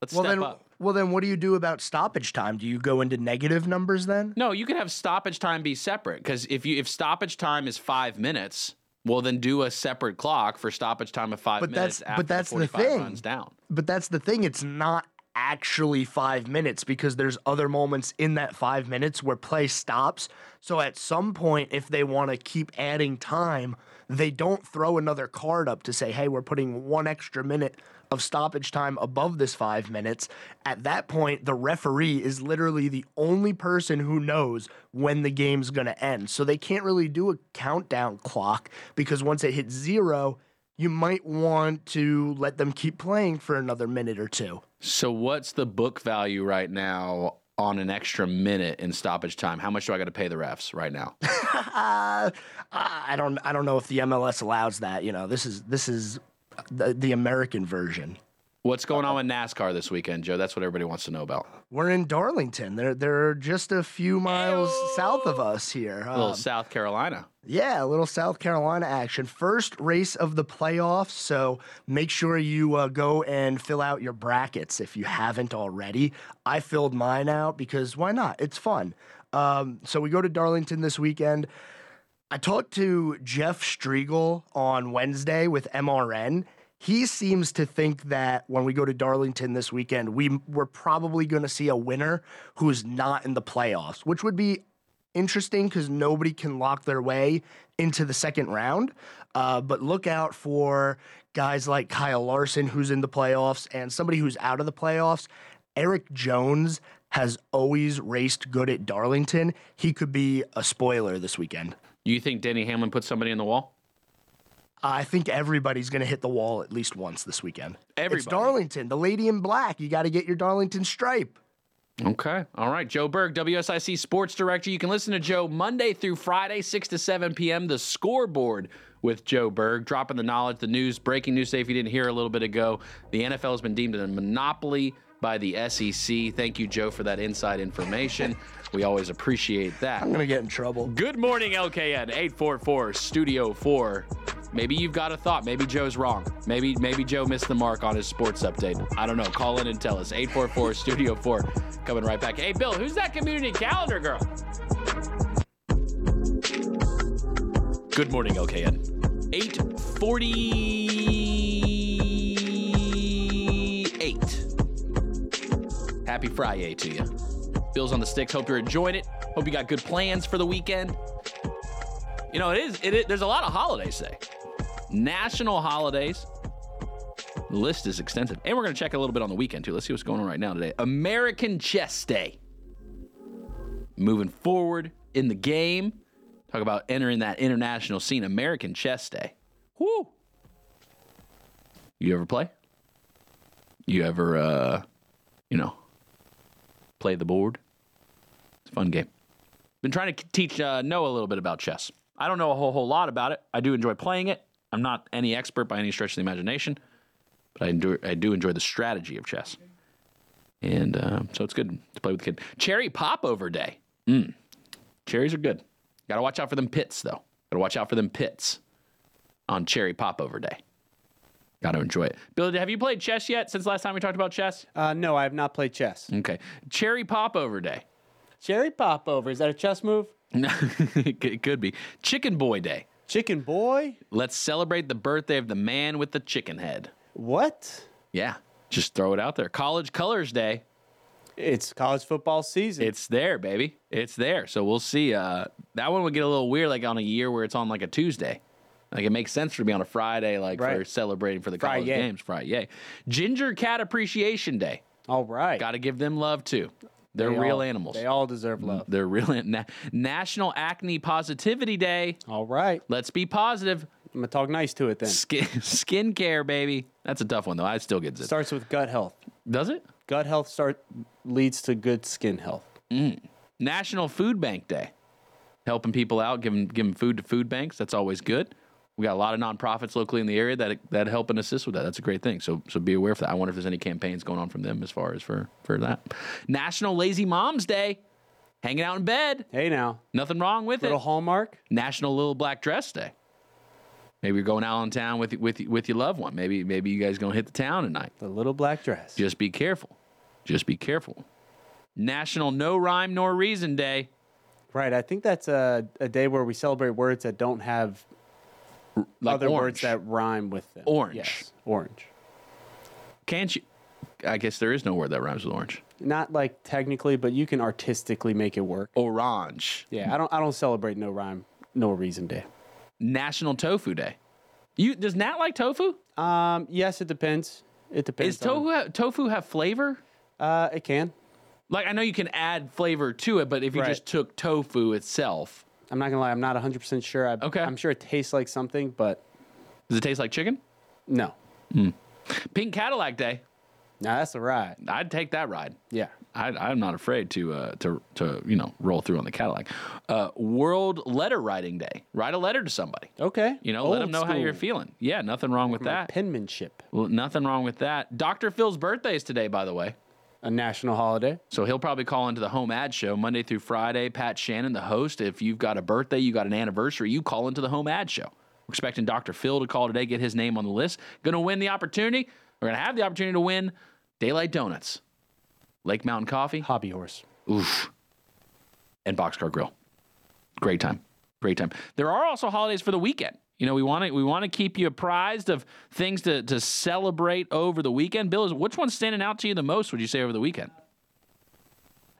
Let's well step then, up. well then, what do you do about stoppage time? Do you go into negative numbers then? No, you can have stoppage time be separate because if you if stoppage time is five minutes, well then do a separate clock for stoppage time of five But minutes that's- after but that's the 45 thing. runs down. But that's the thing. It's not actually five minutes because there's other moments in that five minutes where play stops. So at some point, if they want to keep adding time, they don't throw another card up to say, hey, we're putting one extra minute of stoppage time above this five minutes. At that point, the referee is literally the only person who knows when the game's going to end. So they can't really do a countdown clock because once it hits zero, you might want to let them keep playing for another minute or two. So what's the book value right now on an extra minute in stoppage time? How much do I got to pay the refs right now? uh, I don't I don't know if the MLS allows that. You know, this is this is the, the American version. What's going on with NASCAR this weekend, Joe? That's what everybody wants to know about. We're in Darlington. They're they're just a few miles south of us here. A little Um, South Carolina. Yeah, a little South Carolina action. First race of the playoffs, so make sure you uh, go and fill out your brackets if you haven't already. I filled mine out because why not? It's fun. Um, so we go to Darlington this weekend. I talked to Jeff Striegle on Wednesday with MRN. He seems to think that when we go to Darlington this weekend, we we're probably going to see a winner who's not in the playoffs, which would be interesting because nobody can lock their way into the second round. Uh, but look out for guys like Kyle Larson, who's in the playoffs, and somebody who's out of the playoffs. Erik Jones has always raced good at Darlington. He could be a spoiler this weekend. You think Denny Hamlin put somebody in the wall? I think everybody's going to hit the wall at least once this weekend. Everybody. It's Darlington, the lady in black. You got to get your Darlington stripe. Okay. All right. Joe Berg, WSIC Sports Director. You can listen to Joe Monday through Friday, 6 to 7 p.m. The scoreboard with Joe Berg, dropping the knowledge, the news, breaking news. Say if you didn't hear a little bit ago, the NFL has been deemed a monopoly by the SEC. Thank you, Joe, for that inside information. We always appreciate that. I'm going to get in trouble. Good morning, LKN 844 Studio 4. Maybe you've got a thought. Maybe Joe's wrong. Maybe maybe Joe missed the mark on his sports update. I don't know. Call in and tell us. 844 Studio 4. Coming right back. Hey, Bill, who's that community calendar girl? Good morning, LKN. 848. Happy Friday to you. Bill's on the sticks. Hope you're enjoying it. Hope you got good plans for the weekend. You know, it is, it is there's a lot of holidays today. National holidays. The list is extensive. And we're going to check a little bit on the weekend, too. Let's see what's going on right now today. American Chess Day. moving forward in the game. Talk about entering that international scene, American Chess Day. Whoo! You ever play? You ever, uh, you know, play the board? It's a fun game. Been trying to teach uh, Noah a little bit about chess. I don't know a whole whole lot about it. I do enjoy playing it. I'm not any expert by any stretch of the imagination, but I do I do enjoy the strategy of chess. And uh, so it's good to play with the kid. Cherry popover day. Mm. Cherries are good. Got to watch out for them pits though. Got to watch out for them pits on cherry popover day. Got to enjoy it. Billy, have you played chess yet since last time we talked about chess? Uh, no, I have not played chess. Okay. Cherry popover day. Cherry popover. Is that a chess move? No, it could be. Chicken Boy Day. Chicken Boy? Let's celebrate the birthday of the man with the chicken head. What? Yeah, just throw it out there. College Colors Day. It's college football season. It's there, baby. It's there. So we'll see. Uh, that one would get a little weird, like on a year where it's on like a Tuesday. Like it makes sense for me on a Friday, like for Right. celebrating for the college games. Friday, yay. Ginger Cat Appreciation Day. All right. Got to give them love too. They're They real all- animals. They all deserve love. They're real. Na- National Acne Positivity Day. All right. Let's be positive. I'm gonna talk nice to it then. Skin skincare, baby. That's a tough one though. I still get zit. Starts with gut health. Does it? Gut health start leads to good skin health. Mm. National Food Bank Day. Helping people out, giving giving food to food banks. That's always good. We got a lot of nonprofits locally in the area that that help and assist with that. That's a great thing. So so be aware of that. I wonder if there's any campaigns going on from them as far as for for that. National Lazy Moms Day. Hanging out in bed. Hey now. Nothing wrong with Little it. Little Hallmark. National Little Black Dress Day. Maybe you're going out in town with with with your loved one. Maybe maybe you guys gonna hit the town tonight. The little black dress. Just be careful. Just be careful. National No Rhyme Nor Reason Day. Right. I think that's a, a day where we celebrate words that don't have Like other orange. words that rhyme with them. Orange. Yes. Orange. Can't you? I guess there is no word that rhymes with orange. Not like technically, but you can artistically make it work. Orange. Yeah, I don't I don't celebrate no rhyme, no reason day. National Tofu Day. You does Nat like tofu? Um, yes, it depends. It depends. Is tofu have, tofu have flavor? Uh, it can. Like I know you can add flavor to it, but if you Right. just took tofu itself, I'm not gonna lie, I'm not 100 percent sure. I, Okay. I'm sure it tastes like something, but does it taste like chicken? no. Pink Cadillac Day. Now that's a ride. I'd take that ride. Yeah. I, I'm not afraid to uh, to to you know roll through on the Cadillac. Uh, World Letter Writing Day. Write a letter to somebody. Okay. You know, let Old them know how you're school. feeling. Yeah, nothing wrong with My that. penmanship. Well, nothing wrong with that. Dr. Phil's birthday is today, by the way. A national holiday. So he'll probably call into the home ad show Monday through Friday. Pat Shannon, the host. If you've got a birthday, you got an anniversary, you call into the home ad show. We're expecting Dr. Phil to call today, get his name on the list. Going to win the opportunity. We're going to have the opportunity to win Daylight Donuts, Lake Mountain Coffee, Hobby horse. oof, and Boxcar Grill. Great time. Great time. There are also holidays for the weekend. You know, we want to we want to keep you apprised of things to to celebrate over the weekend. Bill, is which one's standing out to you the most? Would you say over the weekend?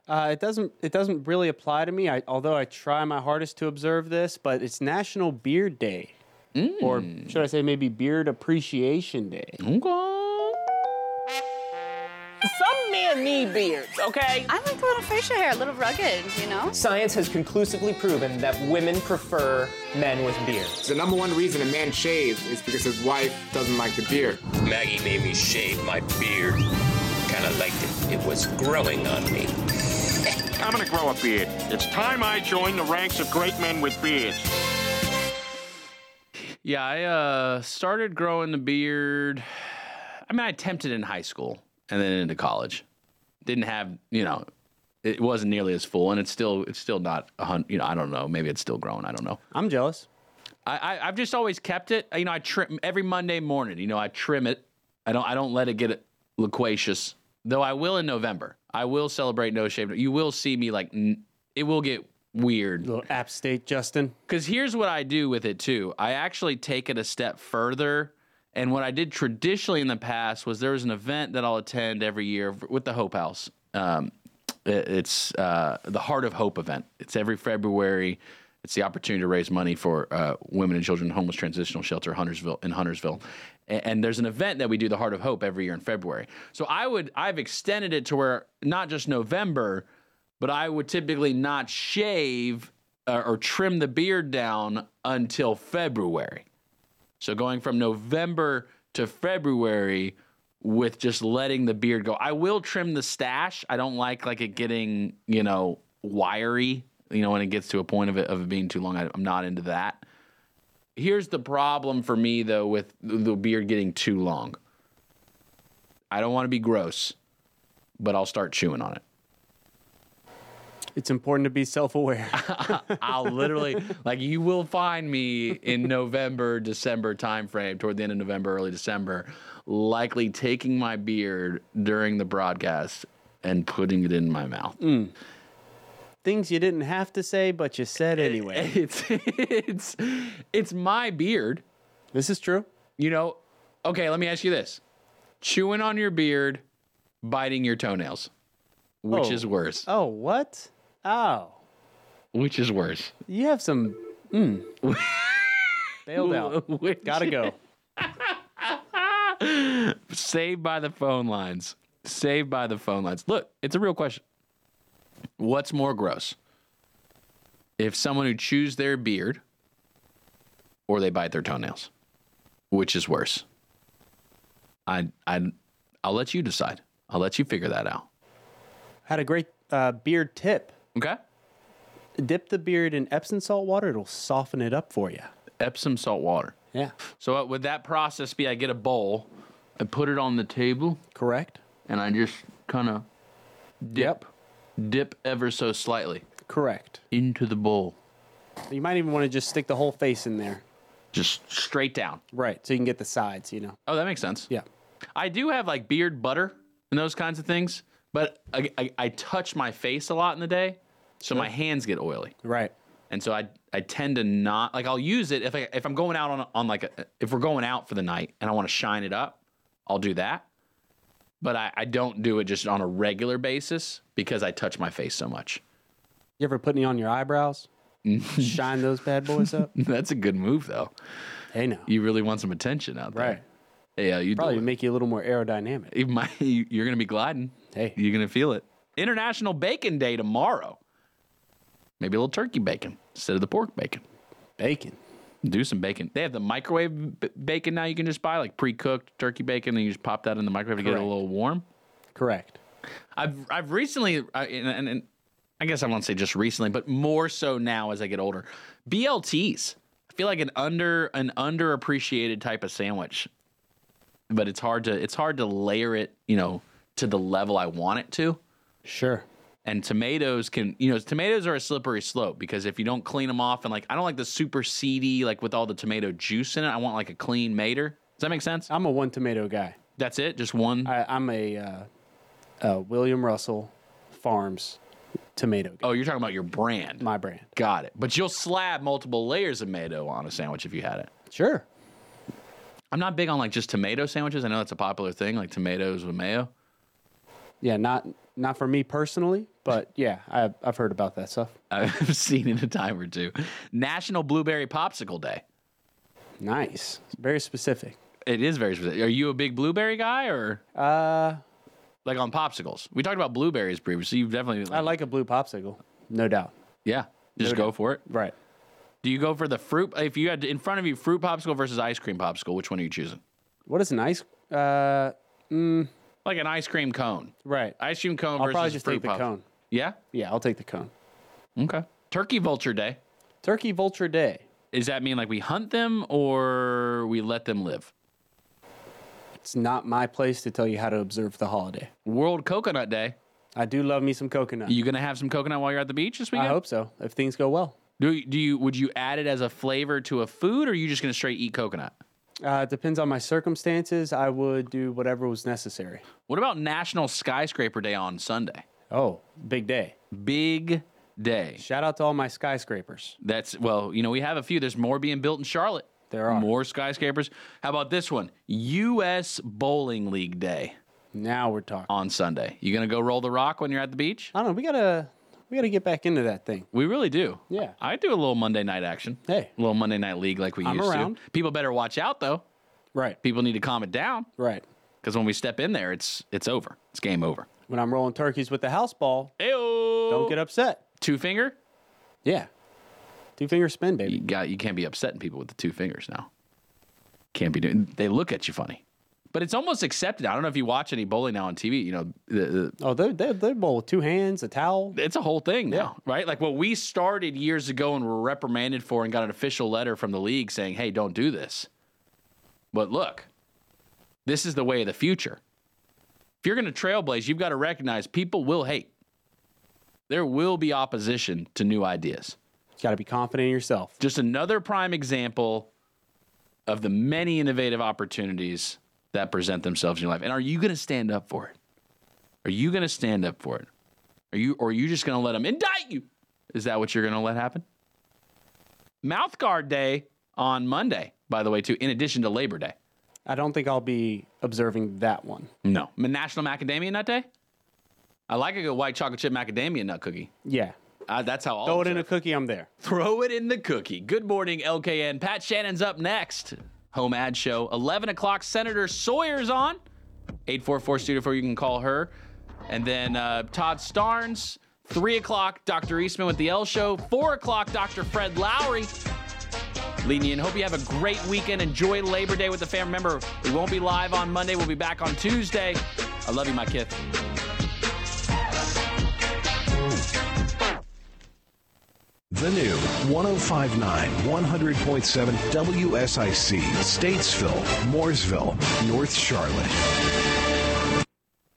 Uh, it doesn't. It doesn't really apply to me. I, although I try my hardest to observe this, but it's National Beard Day, or should I say maybe Beard Appreciation Day? Okay. Some men need beards, okay? I like a little facial hair, a little rugged, you know? Science has conclusively proven that women prefer men with beards. The number one reason a man shaves is because his wife doesn't like the beard. Maggie made me shave my beard. Kind of liked it. It was growing on me. I'm gonna grow a beard. It's time I join the ranks of great men with beards. Yeah, I uh, started growing the beard. I mean, I attempted in high school and then into college. Didn't have, you know, it wasn't nearly as full, and it's still, it's still not a hundred. You know, I don't know. Maybe it's still growing. I don't know. I'm jealous. I, I I've just always kept it. You know, I trim every Monday morning. You know, I trim it. I don't I don't let it get loquacious. Though I will in November. I will celebrate no shave. You will see me like n- it will get weird. Little App State Justin. Because here's what I do with it too. I actually take it a step further. And what I did traditionally in the past was there was an event that I'll attend every year with the Hope House. Um, it- it's uh, the Heart of Hope event. It's every February. It's the opportunity to raise money for uh, women and children homeless transitional shelter Huntersville in Huntersville. A- And there's an event that we do the Heart of Hope every year in February. So I would I've extended it to where not just November, but I would typically not shave uh, or trim the beard down until February. So going from November to February with just letting the beard go. I will trim the stash. I don't like like it getting, you know, wiry, you know, when it gets to a point of it of it being too long. I, I'm not into that. Here's the problem for me though with the beard getting too long. I don't want to be gross, but I'll start chewing on it. It's important to be self-aware. I'll literally like you will find me in November, December timeframe, toward the end of November, early December, likely taking my beard during the broadcast and putting it in my mouth. Mm. Things you didn't have to say, but you said anyway. It's it's it's my beard. This is true. You know, okay, let me ask you this. Chewing on your beard, biting your toenails. Which Oh. is worse? Oh, what? Oh, Which is worse? you have some. Mm. Bailed out. Which- Gotta go. Saved by the phone lines. Saved by the phone lines. Look, it's a real question. What's more gross? If someone who chews their beard or they bite their toenails? Which is worse? I I I'll let you decide. I'll let you figure that out. Had a great uh, beard tip. Okay. Dip the beard in Epsom salt water. It'll soften it up for you. Epsom salt water. Yeah. So uh, would that process be I get a bowl, I put it on the table, Correct. and I just kind of dip, dip ever so slightly Correct. into the bowl, You might even want to just stick the whole face in there. just straight down. Right. So you can get the sides, you know. Oh, that makes sense. Yeah. I do have like beard butter and those kinds of things, but I, I, I touch my face a lot in the day, so my hands get oily. Right. And so I I tend to not like I'll use it if I if I'm going out on on like a, if we're going out for the night and I want to shine it up, I'll do that. But I, I don't do it just on a regular basis because I touch my face so much. You ever put any on your eyebrows? Shine those bad boys up. That's a good move though. Hey, now. You really want some attention out there. Right. Yeah, you Probably make you a little more aerodynamic. It might, you're going to be gliding. Hey. You're going to feel it. International Bacon Day tomorrow. Maybe a little turkey bacon instead of the pork bacon. Bacon. Do some bacon. They have the microwave b- bacon now you can just buy, like pre cooked turkey bacon, and you just pop that in the microwave to get it a little warm. Correct. I've I've recently, I, and, and, and I guess I won't say just recently, but more so now as I get older. BLTs. I feel like an under an underappreciated type of sandwich, but it's hard to it's hard to layer it, you know, to the level I want it to. Sure. And tomatoes can, you know, tomatoes are a slippery slope because if you don't clean them off and like, I don't like the super seedy, like with all the tomato juice in it. I want like a clean mater. Does that make sense? I'm a one tomato guy. That's it? Just one? I, I'm a uh, uh, William Russell Farms tomato guy. Oh, you're talking about your brand. My brand. Got it. But you'll slab multiple layers of tomato on a sandwich if you had it. Sure. I'm not big on like just tomato sandwiches. I know that's a popular thing, like tomatoes with mayo. Yeah, not not for me personally, but yeah, I, I've heard about that stuff. I've seen it a time or two. National Blueberry Popsicle Day. Nice. Very specific. It is very specific. Are you a big blueberry guy or Uh, like on popsicles? We talked about blueberries previously. You've definitely I like a blue popsicle, no doubt. Yeah. Just No go doubt. for it. Right. Do you go for the fruit? If you had in front of you fruit popsicle versus ice cream popsicle, which one are you choosing? What is an ice? Uh, mm, Like an ice cream cone. right. Ice cream cone I'll versus probably just fruit take the cone. Yeah. Yeah, I'll take the cone. Okay. Turkey Vulture Day. Turkey Vulture Day. Does that mean like we hunt them or we let them live? It's not my place to tell you how to observe the holiday. World Coconut Day. I do love me some coconut. You gonna have some coconut while you're at the beach this weekend? I hope so. If things go well. Do you, do you would you add it as a flavor to a food, or are you just gonna straight eat coconut? Uh, it depends on my circumstances. I would do whatever was necessary. What about National Skyscraper Day on Sunday? Oh, big day. Big day. Shout out to all my skyscrapers. That's well, you know, we have a few. There's more being built in Charlotte. There are. more skyscrapers. How about this one? U.S. Bowling League Day Now we're talking. on Sunday. You gonna go roll the rock when you're at the beach? I don't know. We gotta we gotta get back into that thing. We really do. Yeah. I do a little Monday night action. Hey. A little Monday night league like we I'm used around. to. People better watch out though. Right. People need to calm it down Right. because when we step in there, it's it's over. It's game over. When I'm rolling turkeys with the house ball, Ew. don't get upset. Two finger? Yeah. Two finger spin, baby. You got you can't be upsetting people with the two fingers now. Can't be doing. They look at you funny, but it's almost accepted. I don't know if you watch any bowling now on TV. You know, the, the, Oh, they they they bowl with two hands, a towel. it's a whole thing now, right? Like what we started years ago and were reprimanded for, and got an official letter from the league saying, "Hey, don't do this." But look, this is the way of the future. If you're going to trailblaze, you've got to recognize people will hate. There will be opposition to new ideas. You got to be confident in yourself. Just another prime example of the many innovative opportunities that present themselves in your life. And are you going to stand up for it? Are you going to stand up for it? Are you or are you just going to let them indict you? Is that what you're going to let happen? Mouth guard day on Monday, by the way, too, in addition to Labor Day. I don't think I'll be observing that one. No. National Macadamia Nut Day? I like a good white chocolate chip macadamia nut cookie. Yeah. Uh, that's how I'll Throw it in a cookie, I'm there. Throw it in the cookie. Good morning, LKN. Pat Shannon's up next. Home ad show. 11 o'clock, Senator Sawyer's on. 844 Studio 4, you can call her. And then uh, Todd Starnes. 3 o'clock, Dr. Eastman with the L Show. 4 o'clock, Dr. Fred Lowry. Leading in. Hope you have a great weekend. Enjoy Labor Day with the fam. Remember, we won't be live on Monday. We'll be back on Tuesday. I love you, my kid. The new 1059 100.7 WSIC, Statesville, Mooresville, North Charlotte.